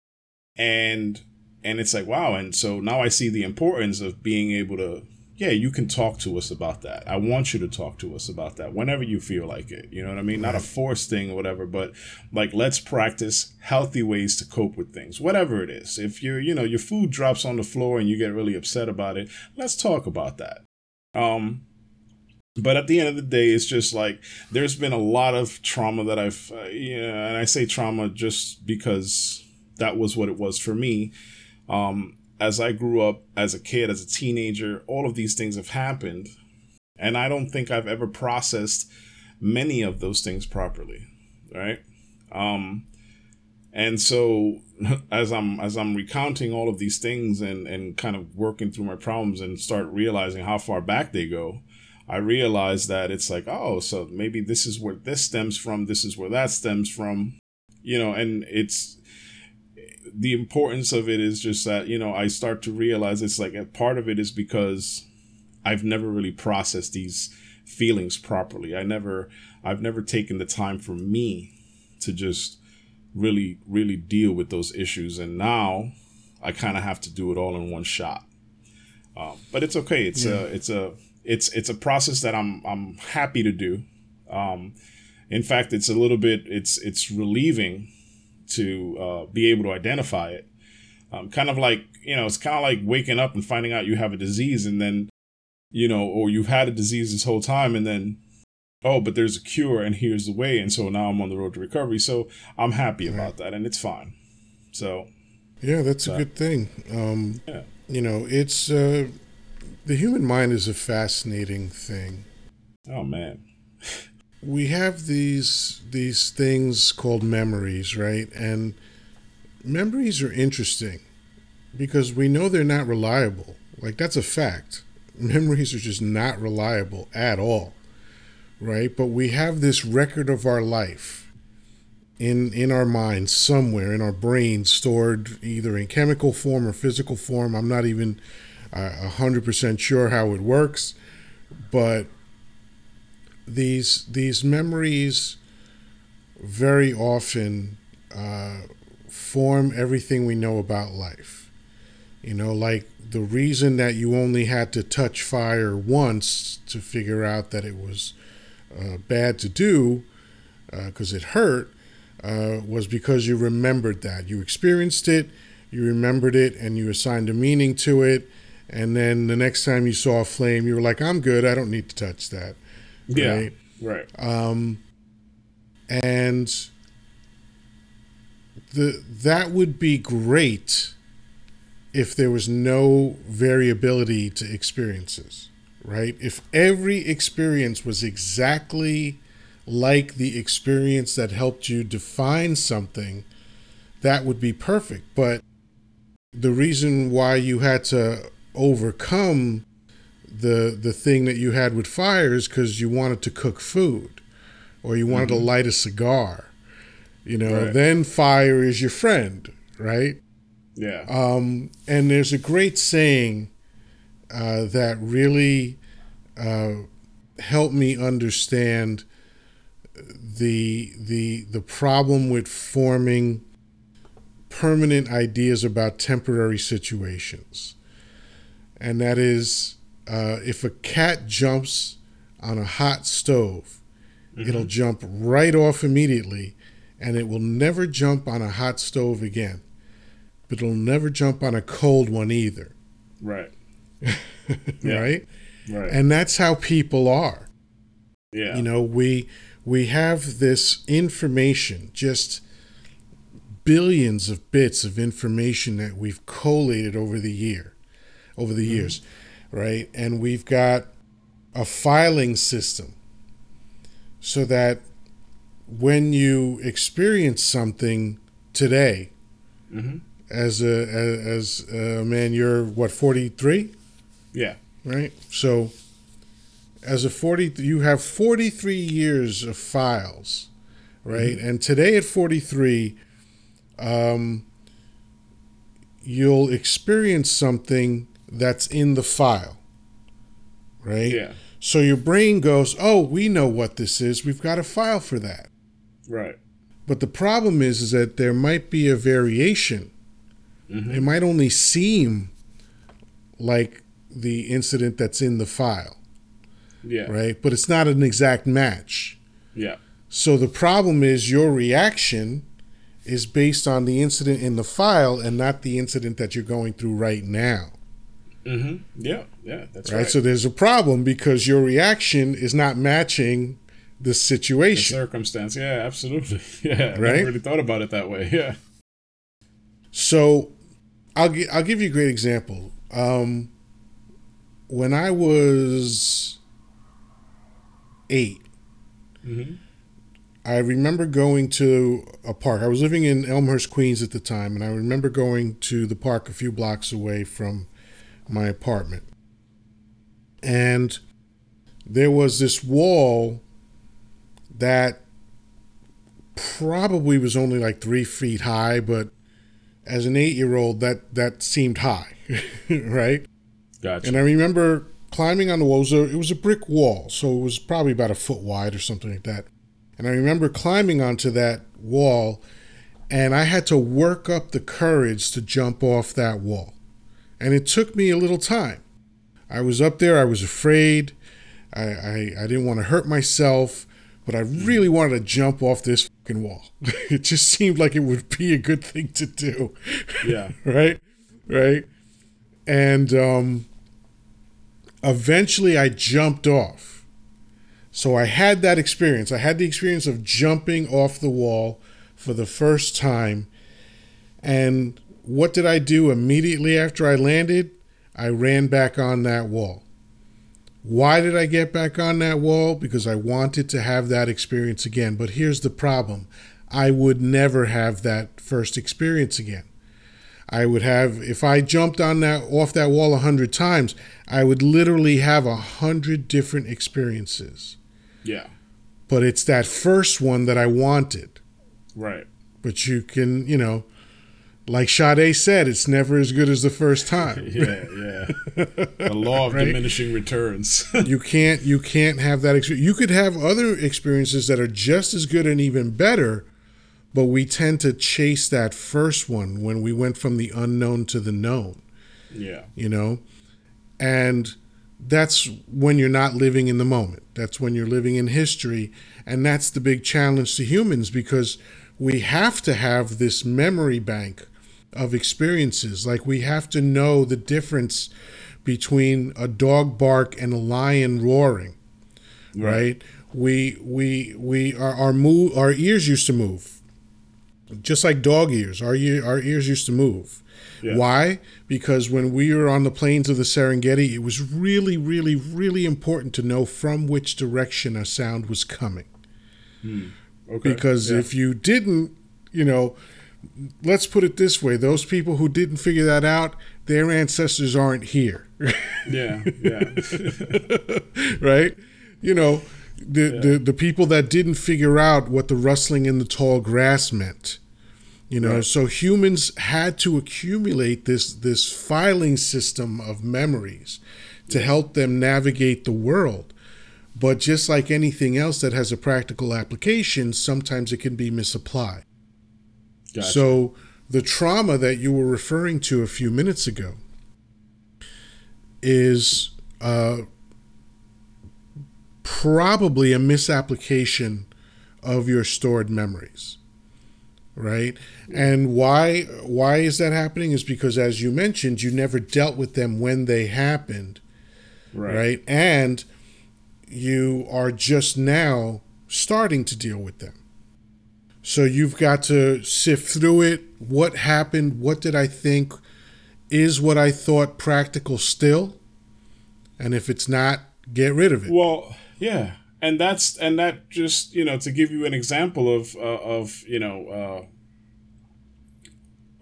and, and it's like, wow. And so now I see the importance of being able to, yeah, you can talk to us about that. I want you to talk to us about that whenever you feel like it. You know what I mean? Right. Not a forced thing or whatever, but like let's practice healthy ways to cope with things, whatever it is. If you're, you know, your food drops on the floor and you get really upset about it, let's talk about that. Um, but at the end of the day, it's just like there's been a lot of trauma that I've, uh, yeah, and I say trauma just because that was what it was for me. Um, as I grew up as a kid, as a teenager, all of these things have happened. And I don't think I've ever processed many of those things properly. Right. Um, and so [LAUGHS] as I'm as I'm recounting all of these things and, and kind of working through my problems and start realizing how far back they go, I realize that it's like, oh, so maybe this is where this stems from, this is where that stems from. You know, and it's the importance of it is just that you know I start to realize it's like a part of it is because I've never really processed these feelings properly. I never I've never taken the time for me to just really really deal with those issues and now I kind of have to do it all in one shot. Um, but it's okay. It's yeah. a it's a it's it's a process that I'm I'm happy to do. Um, in fact, it's a little bit it's it's relieving to uh, be able to identify it. Um, kind of like you know, it's kind of like waking up and finding out you have a disease, and then you know, or you've had a disease this whole time, and then oh, but there's a cure, and here's the way, and so now I'm on the road to recovery. So I'm happy about that, and it's fine. So yeah, that's a good thing. Um, yeah. You know, it's uh, the human mind is a fascinating thing. Oh man. We have these these things called memories, right? And memories are interesting because we know they're not reliable. Like that's a fact. [LAUGHS] Memories are just not reliable at all. Right? But we have this record of our life in in our minds somewhere in our brains stored either in chemical form or physical form. I'm not even uh, a hundred percent sure how it works, but these these memories very often uh, form everything we know about life. You know, like the reason that you only had to touch fire once to figure out that it was uh, bad to do because uh, it hurt uh, was because you remembered that. You experienced it, you remembered it, and you assigned a meaning to it. And then the next time you saw a flame, you were like, I'm good. I don't need to touch that. Yeah. Right. right. Um, and the that would be great if there was no variability to experiences, right? If every experience was exactly like the experience that helped you define something, that would be perfect. But the reason why you had to overcome the the thing that you had with fire is because you wanted to cook food or you wanted mm-hmm. to light a cigar you know right. then fire is your friend right yeah um, and there's a great saying uh, that really uh, helped me understand the the the problem with forming permanent ideas about temporary situations and that is uh, if a cat jumps on a hot stove, mm-hmm. it'll jump right off immediately and it will never jump on a hot stove again. But it'll never jump on a cold one either. Right. [LAUGHS] right? Right. And that's how people are. Yeah. You know, we we have this information, just billions of bits of information that we've collated over the year, over the mm-hmm. years right? And we've got a filing system so that when you experience something today, mm-hmm. as a as, as a man, you're what forty three? Yeah. Right. So, as a forty, you have forty three years of files, right? Mm-hmm. And today at forty three, um, you'll experience something that's in the file, right? Yeah. So your brain goes, "Oh, we know what this is. We've got a file for that." Right. But the problem is, is that there might be a variation. Mm-hmm. It might only seem like the incident that's in the file. Yeah. Right. But it's not an exact match. Yeah. So the problem is your reaction is based on the incident in the file and not the incident that you're going through right now. Mm-hmm. Yeah, yeah, that's right. right. So there's a problem because your reaction is not matching the situation, the circumstance. Yeah, absolutely. [LAUGHS] Yeah, I right. really thought about it that way. [LAUGHS] Yeah. So, I'll gi- I'll give you a great example. Um, when I was 8 mm-hmm. I remember going to a park. I was living in Elmhurst, Queens at the time, and I remember going to the park a few blocks away from my apartment. And there was this wall that probably was only like three feet high, but as an eight year old, that, that seemed high, [LAUGHS] right? Gotcha. And I remember climbing on the wall. It was, a, it was a brick wall, so it was probably about a foot wide or something like that. And I remember climbing onto that wall, and I had to work up the courage to jump off that wall. And it took me a little time. I was up there, I was afraid. I, I, I didn't want to hurt myself, but I really wanted to jump off this fucking wall. [LAUGHS] it just seemed like it would be a good thing to do. Yeah. [LAUGHS] right? Right? And um, eventually I jumped off. So I had that experience. I had the experience of jumping off the wall for the first time. And what did I do immediately after I landed? I ran back on that wall. Why did I get back on that wall? Because I wanted to have that experience again. But here's the problem I would never have that first experience again. I would have, if I jumped on that off that wall a hundred times, I would literally have a hundred different experiences. Yeah. But it's that first one that I wanted. Right. But you can, you know, like Sade said, it's never as good as the first [LAUGHS] time. yeah, yeah. The law of [LAUGHS] right? diminishing returns. [LAUGHS] you can't you can't have that experience. You could have other experiences that are just as good and even better, but we tend to chase that first one when we went from the unknown to the known. Yeah. You know? And that's when you're not living in the moment. That's when you're living in history, and that's the big challenge to humans because we have to have this memory bank of experiences. Like we have to know the difference between a dog bark and a lion roaring. Right? right? We we we our our move our ears used to move. Just like dog ears, our ear, our ears used to move. Yeah. Why? Because when we were on the plains of the Serengeti, it was really, really, really important to know from which direction a sound was coming. Hmm. Okay. Because yeah. if you didn't, you know, let's put it this way those people who didn't figure that out their ancestors aren't here. Yeah yeah. [LAUGHS] Right? You know the, yeah. the the people that didn't figure out what the rustling in the tall grass meant you know? Right. so humans had to accumulate this this filing system of memories to help them navigate the world. But just like anything else that has a practical application sometimes it can be misapplied Gotcha. So the trauma that you were referring to a few minutes ago is uh, probably a misapplication of your stored memories right and why why is that happening is because as you mentioned you never dealt with them when they happened right, right? and you are just now starting to deal with them so you've got to sift through it. What happened? What did I think? Is what I thought practical still? And if it's not, get rid of it. Well, yeah. And that's and that just you know to give you an example of uh, of you know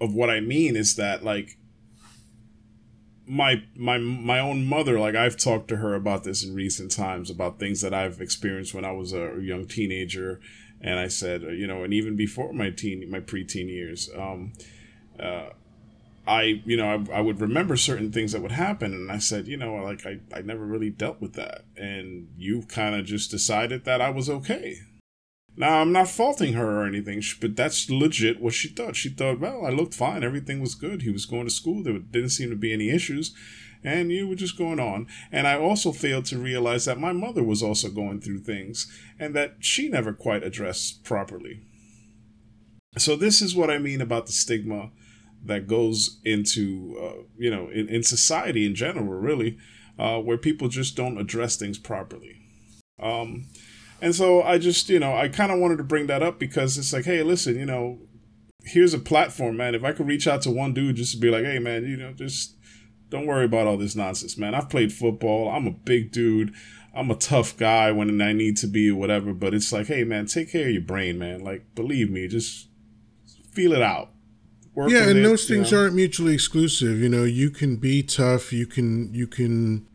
uh, of what I mean is that like my my my own mother like I've talked to her about this in recent times about things that I've experienced when I was a young teenager and I said, uh, you know, and even before my teen, my preteen years, um, uh, I, you know, I, I, would remember certain things that would happen, and I said, you know, like I, I never really dealt with that, and you kind of just decided that I was okay. Now I'm not faulting her or anything, but that's legit what she thought. She thought, well, I looked fine, everything was good. He was going to school, there didn't seem to be any issues, and you were just going on. And I also failed to realize that my mother was also going through things and that she never quite addressed properly. So, this is what I mean about the stigma that goes into, uh, you know, in, in society in general, really, uh, where people just don't address things properly. Um, and so I just, you know, I kind of wanted to bring that up because it's like, hey, listen, you know, here's a platform, man. If I could reach out to one dude just to be like, hey, man, you know, just don't worry about all this nonsense, man. I've played football. I'm a big dude. I'm a tough guy when I need to be or whatever. But it's like, hey, man, take care of your brain, man. Like, believe me, just feel it out. Work yeah, and it, those things know? aren't mutually exclusive. You know, you can be tough. You can you can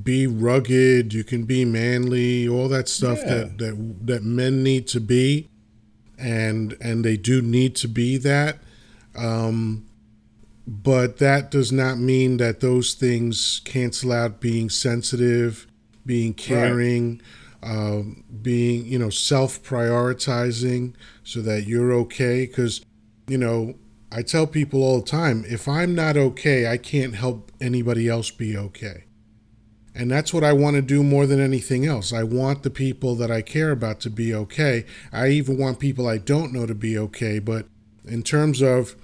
be rugged. You can be manly. All that stuff yeah. that that that men need to be, and and they do need to be that. Um, but that does not mean that those things cancel out being sensitive, being caring, right. um, being you know self prioritizing so that you're okay. Because you know I tell people all the time, if I'm not okay, I can't help anybody else be okay. And that's what I want to do more than anything else. I want the people that I care about to be okay. I even want people I don't know to be okay. But in terms of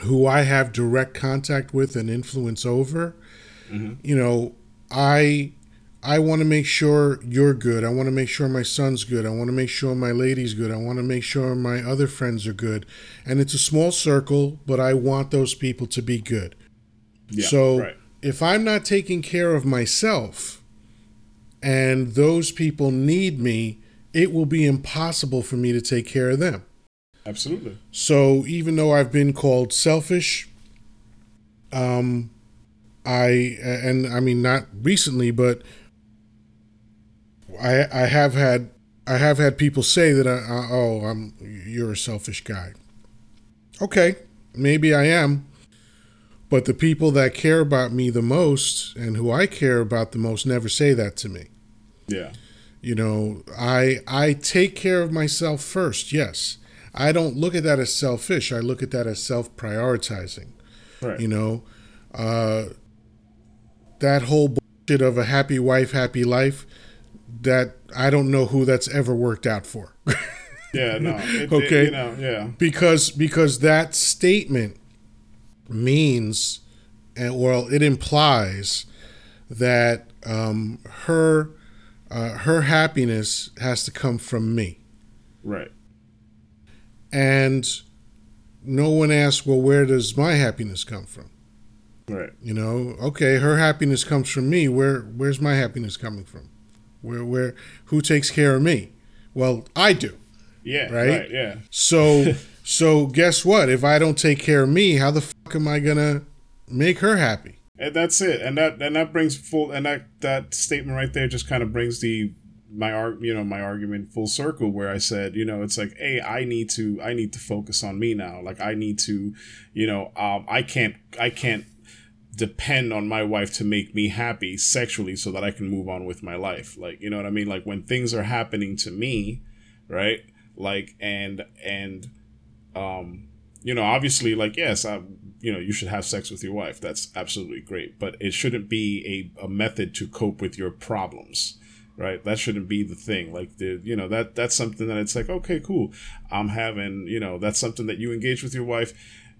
who I have direct contact with and influence over, mm-hmm. you know, I I want to make sure you're good. I want to make sure my son's good. I want to make sure my lady's good. I want to make sure my other friends are good. And it's a small circle, but I want those people to be good. Yeah, so right. if I'm not taking care of myself and those people need me, it will be impossible for me to take care of them. Absolutely. So even though I've been called selfish, um, I and I mean not recently, but I I have had I have had people say that I, I, oh I'm you're a selfish guy. Okay, maybe I am, but the people that care about me the most and who I care about the most never say that to me. Yeah. You know, I I take care of myself first. Yes. I don't look at that as selfish. I look at that as self-prioritizing. Right. You know, uh, that whole bullshit of a happy wife, happy life. That I don't know who that's ever worked out for. [LAUGHS] yeah. No. It, okay. It, you know. Yeah. Because because that statement means, and well, it implies that um, her uh, her happiness has to come from me. Right. And no one asks, well, where does my happiness come from? Right. You know, okay, her happiness comes from me. Where where's my happiness coming from? Where where who takes care of me? Well, I do. Yeah. Right? right yeah. So [LAUGHS] so guess what? If I don't take care of me, how the fuck am I gonna make her happy? And that's it. And that and that brings full and that that statement right there just kind of brings the my arg you know my argument full circle where I said you know it's like hey I need to I need to focus on me now. Like I need to you know um I can't I can't depend on my wife to make me happy sexually so that I can move on with my life. Like you know what I mean? Like when things are happening to me right? Like and and um you know obviously like yes I you know you should have sex with your wife. That's absolutely great. But it shouldn't be a, a method to cope with your problems right? That shouldn't be the thing. Like the you know that that's something that it's like okay cool. I'm having you know that's something that you engage with your wife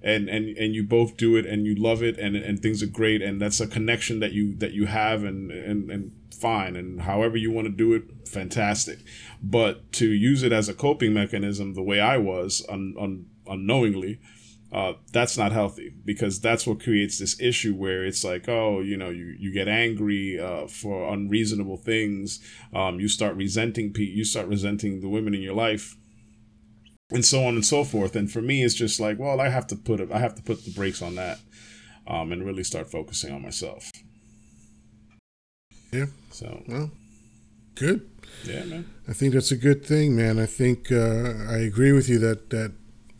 and and and you both do it and you love it and and things are great and that's a connection that you that you have and and and fine and however you want to do it fantastic. But to use it as a coping mechanism the way i was un, un, unknowingly uh, that's not healthy because that's what creates this issue where it's like, oh, you know, you, you get angry uh, for unreasonable things. Um, you start resenting pe- you start resenting the women in your life, and so on and so forth. And for me, it's just like, well, I have to put a, I have to put the brakes on that, um, and really start focusing on myself. Yeah. So. Well, good. Yeah, man. I think that's a good thing, man. I think uh, I agree with you that that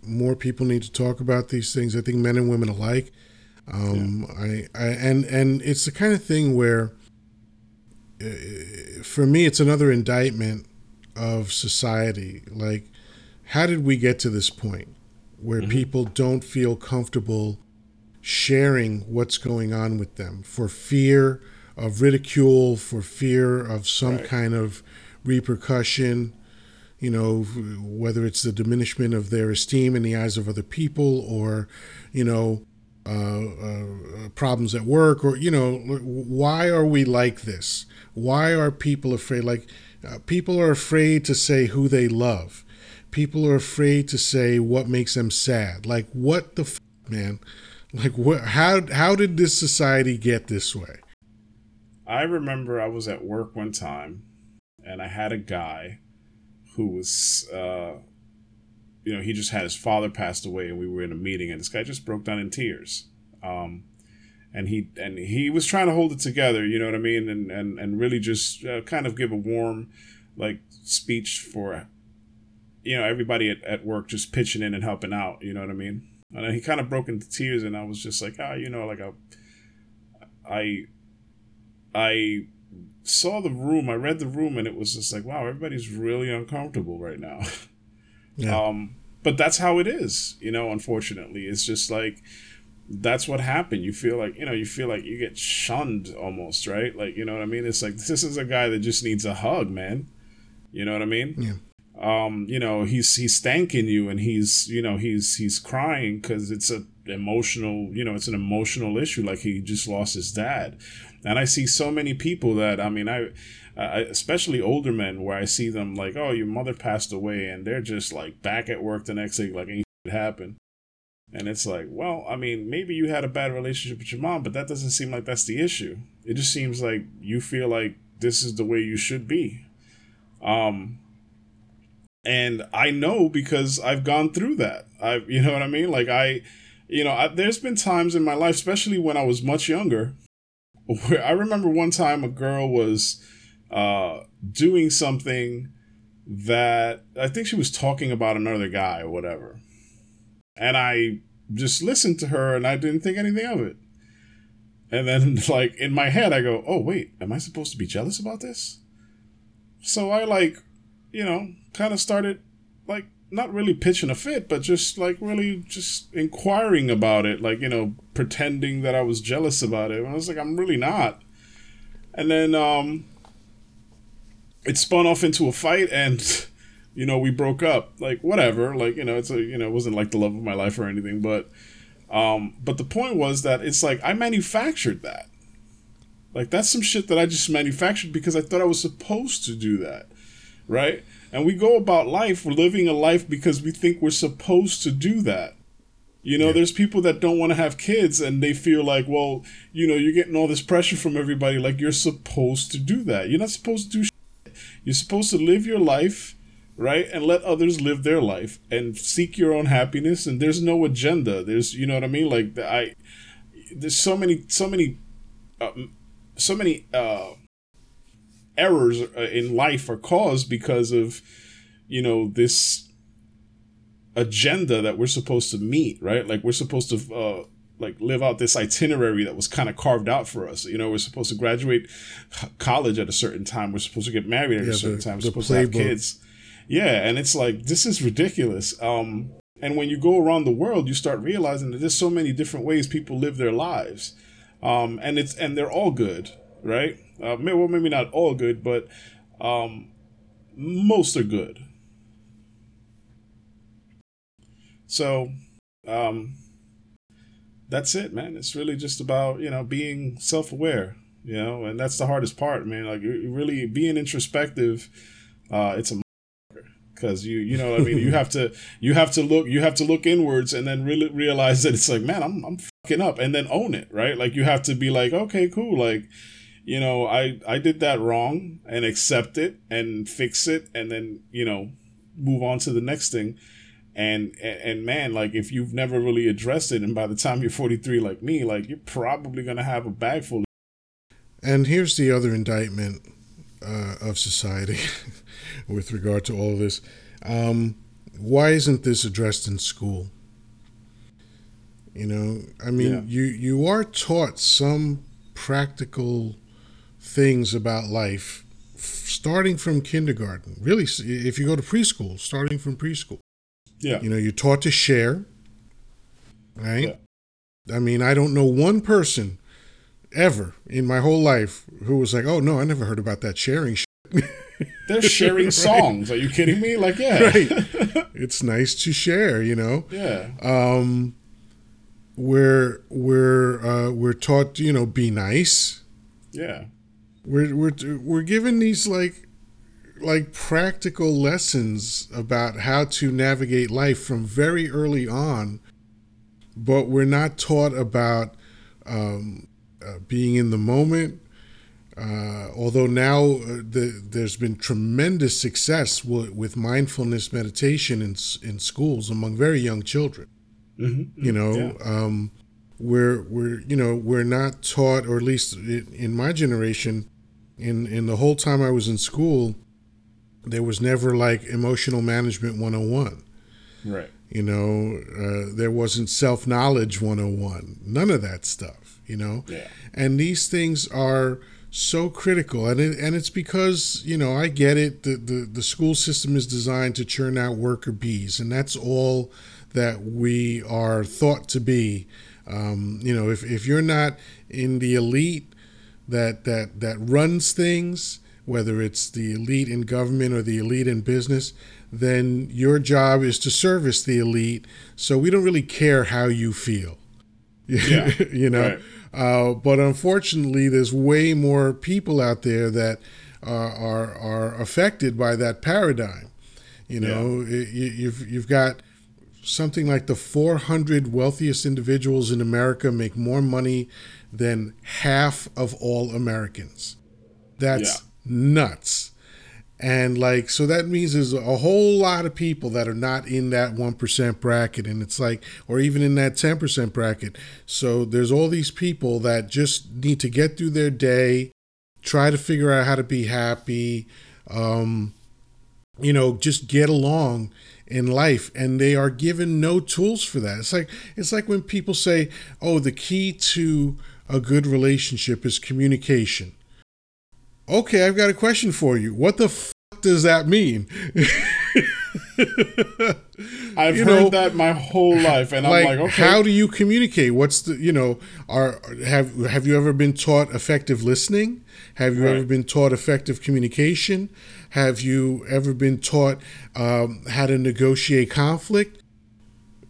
more people need to talk about these things. I think men and women alike. Um, yeah. I, I and and it's the kind of thing where, uh, for me, it's another indictment of society. Like, how did we get to this point where mm-hmm. people don't feel comfortable sharing what's going on with them for fear of ridicule, for fear of some right. kind of repercussion? You know, whether it's the diminishment of their esteem in the eyes of other people or, you know, uh, uh, problems at work or, you know, why are we like this? Why are people afraid? Like, uh, people are afraid to say who they love. People are afraid to say what makes them sad. Like, what the f- man? Like, what? How how did this society get this way? I remember I was at work one time, and I had a guy who was, uh, you know, he just had his father passed away, and we were in a meeting, and this guy just broke down in tears. Um, and he and he was trying to hold it together, you know what I mean, and and and really just uh, kind of give a warm, like speech for, you know, everybody at, at work just pitching in and helping out, you know what I mean. And he kind of broke into tears, and I was just like, ah, you know, like a, I, I saw the room, I read the room, and it was just like, wow, everybody's really uncomfortable right now. [LAUGHS] Yeah. Um, but that's how it is, you know. Unfortunately, it's just like that's what happened. You feel like you know, you feel like you get shunned almost, right? Like you know what I mean. It's like this is a guy that just needs a hug, man. You know what I mean? Yeah. Um, you know, he's he's thanking you, and he's you know he's he's crying because it's a emotional, you know, it's an emotional issue. Like he just lost his dad, and I see so many people that I mean, I, especially older men where I see them like, oh, your mother passed away, and they're just like back at work the next day, like anything happened. And it's like, well, I mean, maybe you had a bad relationship with your mom, but that doesn't seem like that's the issue. It just seems like you feel like this is the way you should be. Um, and I know because I've gone through that. I, you know what I mean? Like I, you know, I, there's been times in my life, especially when I was much younger, where I remember one time a girl was uh, doing something that I think she was talking about another guy or whatever. And I just listened to her and I didn't think anything of it. And then, [LAUGHS] like, in my head, I go, oh, wait, am I supposed to be jealous about this? So I, like, you know, kind of started, like, not really pitching a fit, but just, like, really just inquiring about it, like, you know, pretending that I was jealous about it. And I was like, I'm really not. And then, um, it spun off into a fight and [LAUGHS] you know we broke up like whatever like you know it's a you know it wasn't like the love of my life or anything but um but the point was that it's like i manufactured that like that's some shit that i just manufactured because i thought i was supposed to do that right and we go about life we're living a life because we think we're supposed to do that you know, yeah. there's people that don't want to have kids and they feel like, well, you know, you're getting all this pressure from everybody. Like, you're supposed to do that. You're not supposed to do you're supposed to live your life, right? And let others live their life and seek your own happiness. And there's no agenda. There's, you know what I mean? Like, I, there's so many, so many, uh, so many, uh, errors uh, in life are caused because of, you know, this agenda that we're supposed to meet, right? Like we're supposed to uh, like live out this itinerary that was kind of carved out for us. You know, we're supposed to graduate college at a certain time. We're supposed to get married at yeah, a certain the, time. We're supposed to have kids. Yeah, and it's like this is ridiculous. Um, and when you go around the world, you start realizing that there's so many different ways people live their lives, um, and it's and they're all good, right? Uh, well, maybe not all good, but um, most are good. So, um, that's it, man. It's really just about you know being self aware, you know, and that's the hardest part, man. Like really being introspective. Uh, it's a because you you know I mean you have to you have to look you have to look inwards and then really realize that it's like man I'm I'm fucking up and then own it right like you have to be like okay cool like you know I I did that wrong and accept it and fix it and then you know move on to the next thing. And, and and man like if you've never really addressed it and by the time you're 43 like me like you're probably going to have a bag full of- and here's the other indictment uh, of society [LAUGHS] with regard to all of this. Um, why isn't this addressed in school? You know i mean yeah. you you are taught some practical things about life starting from kindergarten really if you go to preschool starting from preschool yeah. You know, you're taught to share, right? Yeah. I mean, I don't know one person ever in my whole life who was like, "Oh no, I never heard about that sharing." [LAUGHS] They're sharing right. songs. Are you kidding me? Like, yeah, right. [LAUGHS] it's nice to share. You know. Yeah. Um, we're we're uh, we're taught, you know, be nice. Yeah. We're we're we're given these like like practical lessons about how to navigate life from very early on, but we're not taught about um, uh, being in the moment. Uh, although now uh, the, there's been tremendous success w- with mindfulness meditation in in schools among very young children. Mm-hmm. You know, yeah. um, we're we're you know we're not taught, or at least in my generation, in in the whole time I was in school, there was never like emotional management 101 right. You know uh, there wasn't self-knowledge 101 none of that stuff you know? Yeah. and these things are so critical. And it, and it's because you know I get it. The, the the school system is designed to churn out worker bees and that's all that we are thought to be. Um, you know if, if you're not in the elite that that that runs things whether it's the elite in government or the elite in business, then your job is to service the elite. So we don't really care how you feel. [LAUGHS] Yeah. you know? Right. Uh, but unfortunately, there's way more people out there that are, are, are affected by that paradigm. You know, yeah. you, you've, you've got something like the 400 wealthiest individuals in America make more money than half of all Americans. That's yeah. nuts. And like, so that means there's a whole lot of people that are not in that 1% bracket. And it's like, or even in that 10% bracket. So there's all these people that just need to get through their day, try to figure out how to be happy, um, you know, just get along in life and they are given no tools for that. It's like it's like when people say, "Oh, the key to a good relationship is communication." Okay, I've got a question for you. What the f- does that mean? [LAUGHS] I've you heard know, that my whole life, and like, I'm like, okay. How do you communicate? What's the you know? Are have have you ever been taught effective listening? Have you right. ever been taught effective communication? Have you ever been taught um, how to negotiate conflict?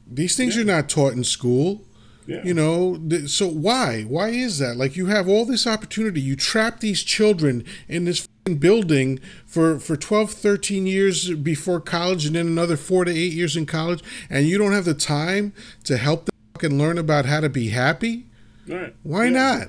These things yeah. are not taught in school. Yeah. You know, so why? Why is that? Like you have all this opportunity. You trap these children in this building for for 12 13 years before college and then another 4 to 8 years in college and you don't have the time to help them fucking learn about how to be happy? Right. Why yeah. not?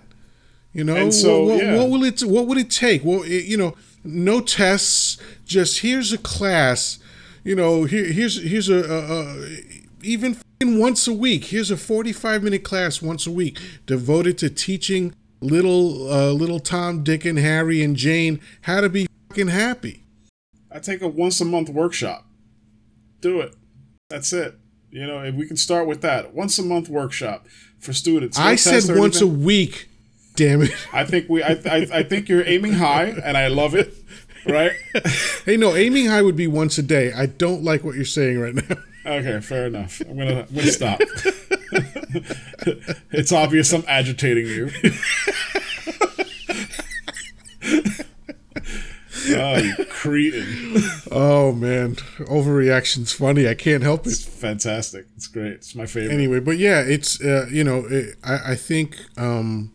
You know, so, what, yeah. what, will it what would it take? Well, it, you know, no tests, just here's a class, you know, here here's here's a, a, a even once a week. Here's a 45 minute class once a week devoted to teaching little uh, little Tom, Dick, and Harry and Jane how to be fucking happy. I take a once a month workshop. Do it. That's it. You know, if we can start with that once a month workshop for students. I said once a week. Damn it! I think we. I, I, I think you're aiming high, and I love it. Right? [LAUGHS] hey, no, aiming high would be once a day. I don't like what you're saying right now. Okay, fair enough. I'm gonna, I'm gonna stop. [LAUGHS] it's obvious I'm agitating you. [LAUGHS] oh, you cretin. Oh man, overreaction's funny. I can't help it. It's fantastic. It's great. It's my favorite. Anyway, but yeah, it's uh, you know, it, I I think um,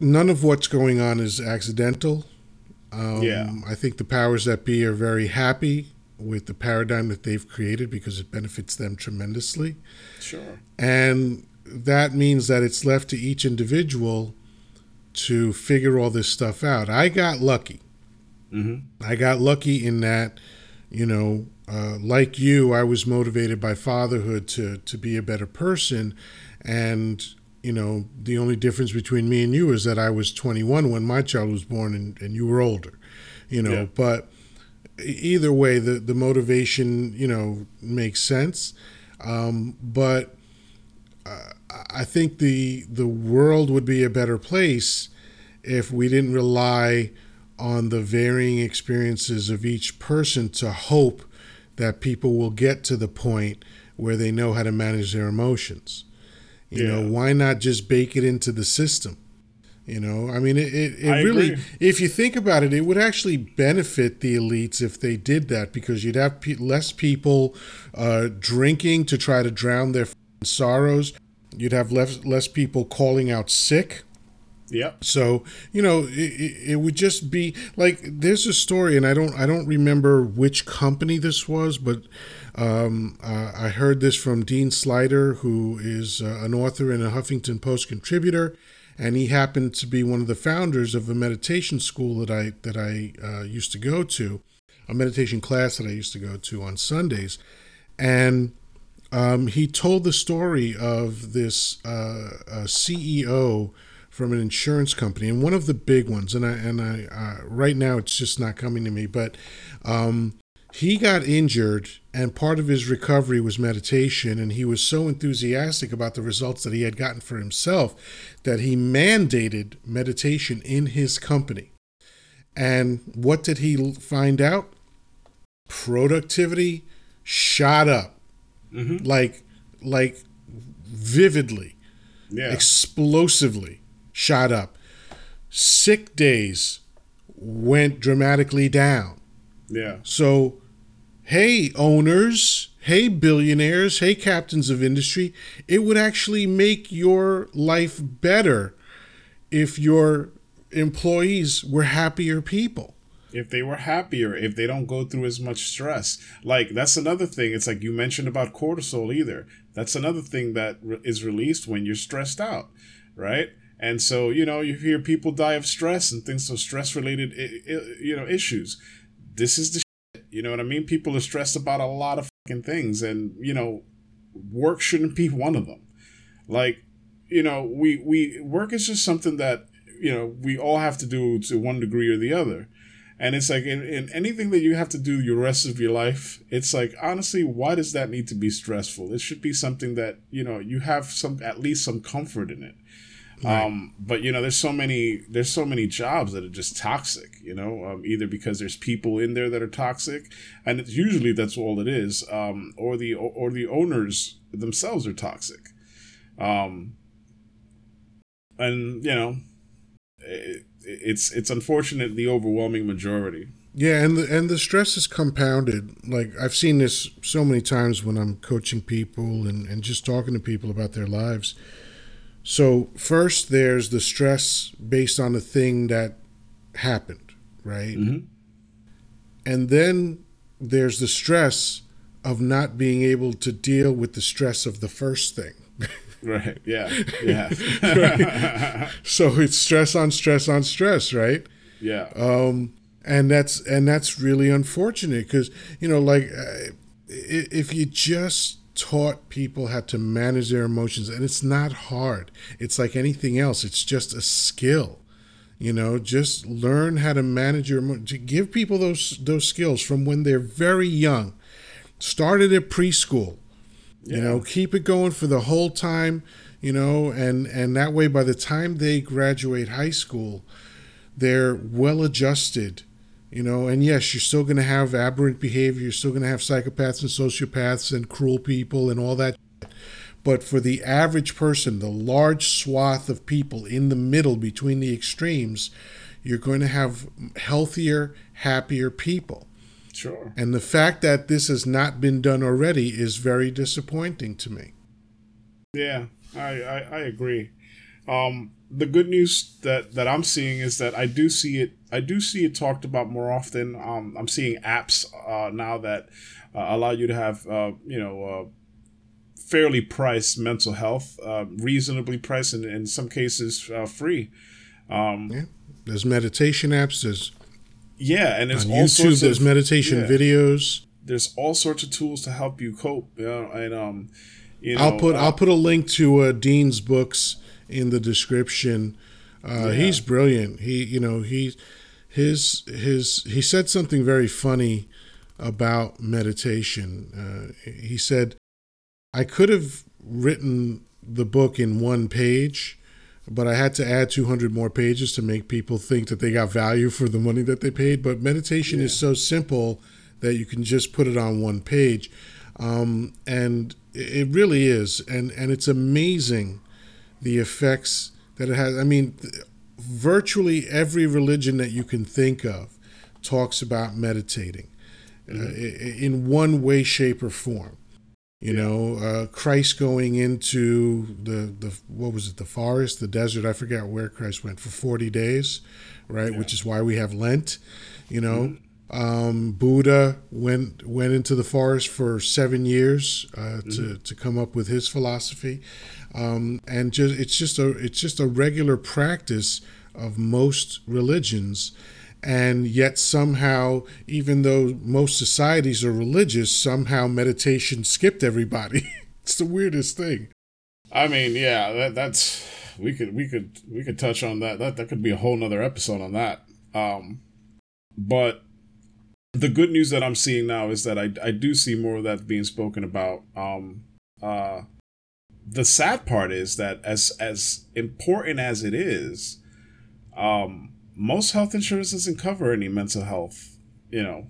none of what's going on is accidental. Um, yeah, I think the powers that be are very happy with the paradigm that they've created because it benefits them tremendously. Sure. And that means that it's left to each individual to figure all this stuff out. I got lucky. Mm-hmm. I got lucky in that, you know, uh, like you, I was motivated by fatherhood to to be a better person, and you know, the only difference between me and you is that I was 21 when my child was born, and, and you were older, you know. Yeah. But either way, the the motivation you know makes sense, um, but uh, I think the the world would be a better place if we didn't rely on the varying experiences of each person to hope that people will get to the point where they know how to manage their emotions. You yeah. know, why not just bake it into the system? You know, I mean, it, it, it really, agree. if you think about it, it would actually benefit the elites if they did that because you'd have pe- less people uh, drinking to try to drown their sorrows. You'd have less, less people calling out sick. Yep. So you know, it, it would just be like there's a story, and I don't I don't remember which company this was, but um, uh, I heard this from Dean Sluyter, who is uh, an author and a Huffington Post contributor and he happened to be one of the founders of a meditation school that I that I uh, used to go to, a meditation class that I used to go to on Sundays, and um, he told the story of this uh, CEO from an insurance company and one of the big ones, and I and I uh, right now it's just not coming to me, but um, he got injured and part of his recovery was meditation and he was so enthusiastic about the results that he had gotten for himself that he mandated meditation in his company. And what did he find out? Productivity shot up. Mm-hmm. like like vividly. Yeah. explosively shot up. Sick days went dramatically down. Yeah. So hey, owners, hey, billionaires, hey, captains of industry, it would actually make your life better if your employees were happier people. if they were happier, if they don't go through as much stress. Like that's another thing. It's like you mentioned about cortisol either. That's another thing that re- is released when you're stressed out, right? And so, you know, you hear people die of stress and things so stress related you know issues. This is the you know what I mean? People are stressed about a lot of fucking things and, you know, work shouldn't be one of them. Like, you know, we we work is just something that, you know, we all have to do to one degree or the other and it's like in, in anything that you have to do your rest of your life it's like honestly why does that need to be stressful it should be something that you know you have some at least some comfort in it right. um but you know there's so many there's so many jobs that are just toxic you know um, either because there's people in there that are toxic and it's usually that's all it is um or the or the owners themselves are toxic um and you know it, it's it's unfortunate the overwhelming majority. Yeah, and the and the stress is compounded. Like I've seen this so many times when I'm coaching people and, and just talking to people about their lives. So first there's the stress based on the thing that happened, right? Mm-hmm. And then there's the stress of not being able to deal with the stress of the first thing. [LAUGHS] Right. Yeah. Yeah. right? [LAUGHS] So it's stress on stress on stress, right? Yeah. Um, and that's and that's really unfortunate because you know, like, uh, if you just taught people how to manage their emotions, and it's not hard. It's like anything else. It's just a skill. You know, just learn how to manage your to Give people those those skills from when they're very young. Started at preschool yeah. You know, keep it going for the whole time, you know, and and that way by the time they graduate high school, they're well adjusted, you know, and yes, you're still going to have aberrant behavior, you're still going to have psychopaths and sociopaths and cruel people and all that. But for the average person, the large swath of people in the middle between the extremes, you're going to have healthier, happier people. Sure. And the fact that this has not been done already is very disappointing to me. Yeah, I, I, I agree. Um, the good news that, that I'm seeing is that I do see it. I do see it talked about more often. Um, I'm seeing apps uh, now that uh, allow you to have, uh, you know, uh, fairly priced mental health, uh, reasonably priced, and in some cases uh, free. Um, yeah, there's meditation apps. There's yeah, and there's on YouTube. there's of, meditation yeah. videos. There's all sorts of tools to help you cope. You know, and um, you know, I'll put I'll put a link to uh, Dean's books in the description. Uh, yeah. He's brilliant. He you know he his his he said something very funny about meditation. Uh, he said, "I could have written the book in one page." but I had to add 200 more pages to make people think that they got value for the money that they paid. But meditation yeah. is so simple that you can just put it on one page. Um, and it really is. And, and it's amazing the effects that it has. I mean, virtually every religion that you can think of talks about meditating mm-hmm. uh, in one way, shape, or form. You know, uh, Christ going into the, the what was it, the forest, the desert? I forget where Christ went for forty days, right? Yeah. Which is why we have Lent. You know, mm-hmm. Um, Buddha went went into the forest for seven years uh, mm-hmm. to to come up with his philosophy, um, and just it's just a it's just a regular practice of most religions. And yet somehow even though most societies are religious somehow meditation skipped everybody. [LAUGHS] It's the weirdest thing. I mean yeah that, that's we could we could we could touch on that. That that could be a whole nother episode on that. Um but the good news that i'm seeing now is that i i do see more of that being spoken about um uh the sad part is that as as important as it is um most health insurance doesn't cover any mental health, you know,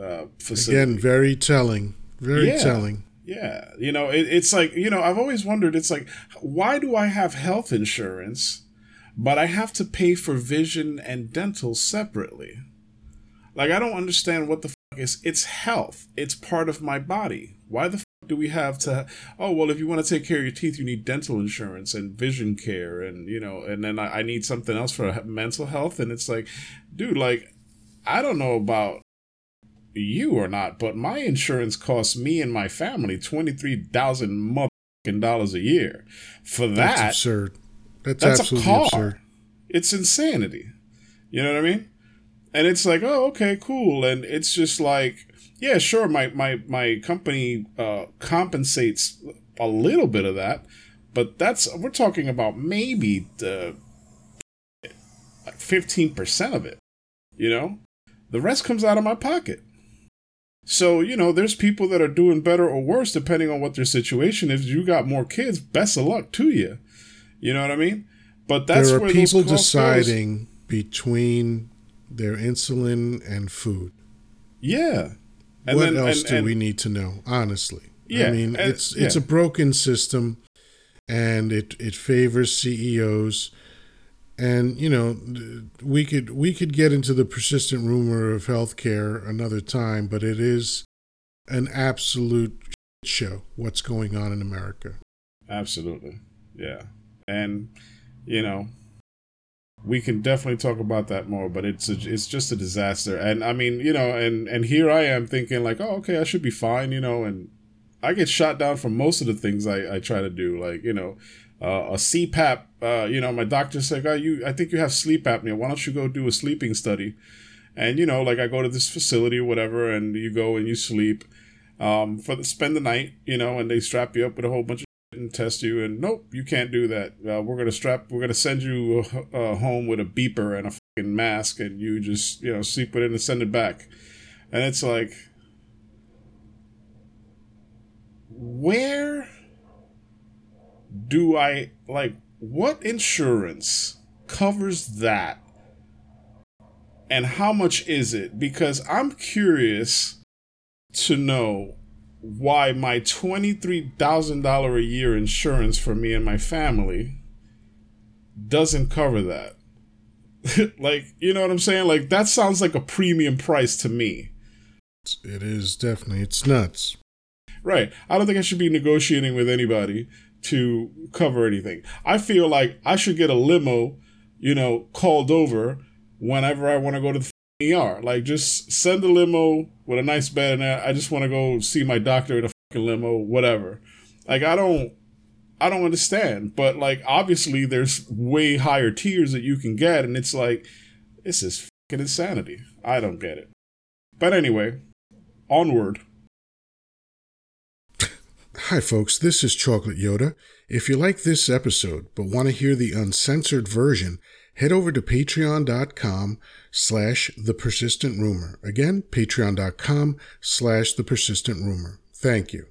uh, facility. Again, very telling. Very yeah. telling. Yeah. You know, it, it's like, you know, I've always wondered, it's like, why do I have health insurance, but I have to pay for vision and dental separately? Like, I don't understand what the fuck is. It's health, it's part of my body. Why the fuck do we have to oh well if you want to take care of your teeth you need dental insurance and vision care and you know and then i, I need something else for mental health and it's like dude like I don't know about you or not, but my insurance costs me and my family twenty three thousand motherfucking dollars a year. For that, That's absurd. That's, that's a absolutely absurd. It's insanity. You know what I mean? And it's like, oh, okay, cool. And it's just like, yeah, sure, my my my company uh, compensates a little bit of that, but that's we're talking about maybe the fifteen percent of it. You know, the rest comes out of my pocket. So, you know, there's people that are doing better or worse depending on what their situation is. You got more kids, best of luck to you. You know what I mean? But that's there are where people costs goes. deciding between their insulin and food. Yeah. And what then- else and- do and- we need to know? Honestly, Yeah, I mean, it's it's a broken system, and it it favors CEOs. And you know, we could we could get into the persistent rumor of healthcare another time, but it is an absolute shit show what's going on in America. Absolutely. Yeah. And, you know, we can definitely talk about that more, but it's a, it's just a disaster. And I mean, you know, and and here I am thinking like, oh, okay, I should be fine, you know, and I get shot down for most of the things I, I try to do, like you know, uh, a CPAP. Uh, you know, my doctor said, oh, you, I think you have sleep apnea. Why don't you go do a sleeping study? And you know, like I go to this facility or whatever, and you go and you sleep um, for the, spend the night, you know, and they strap you up with a whole bunch of and test you. And nope, you can't do that. Uh, we're gonna strap. We're gonna send you uh, home with a beeper and a fucking mask, and you just you know sleep with it and send it back. And it's like, where do I like what insurance covers that? And how much is it? Because I'm curious to know why my $23,000 a year insurance for me and my family doesn't cover that. [LAUGHS] like, you know what I'm saying? Like, that sounds like a premium price to me. It is definitely it's nuts. Right. I don't think I should be negotiating with anybody to cover anything. I feel like I should get a limo, you know, called over whenever I want to go to the ER. Like, just send a limo with a nice bed in there. I just want to go see my doctor in a fucking limo, whatever. Like, I don't. I don't understand, but like obviously there's way higher tiers that you can get, and it's like this is fucking insanity. I don't get it. But anyway, onward. Hi, folks. This is Chocolate Yoddah. If you like this episode but want to hear the uncensored version, head over to patreon.com slash the persistent rumor. Again, patreon.com slash the persistent rumor. Thank you.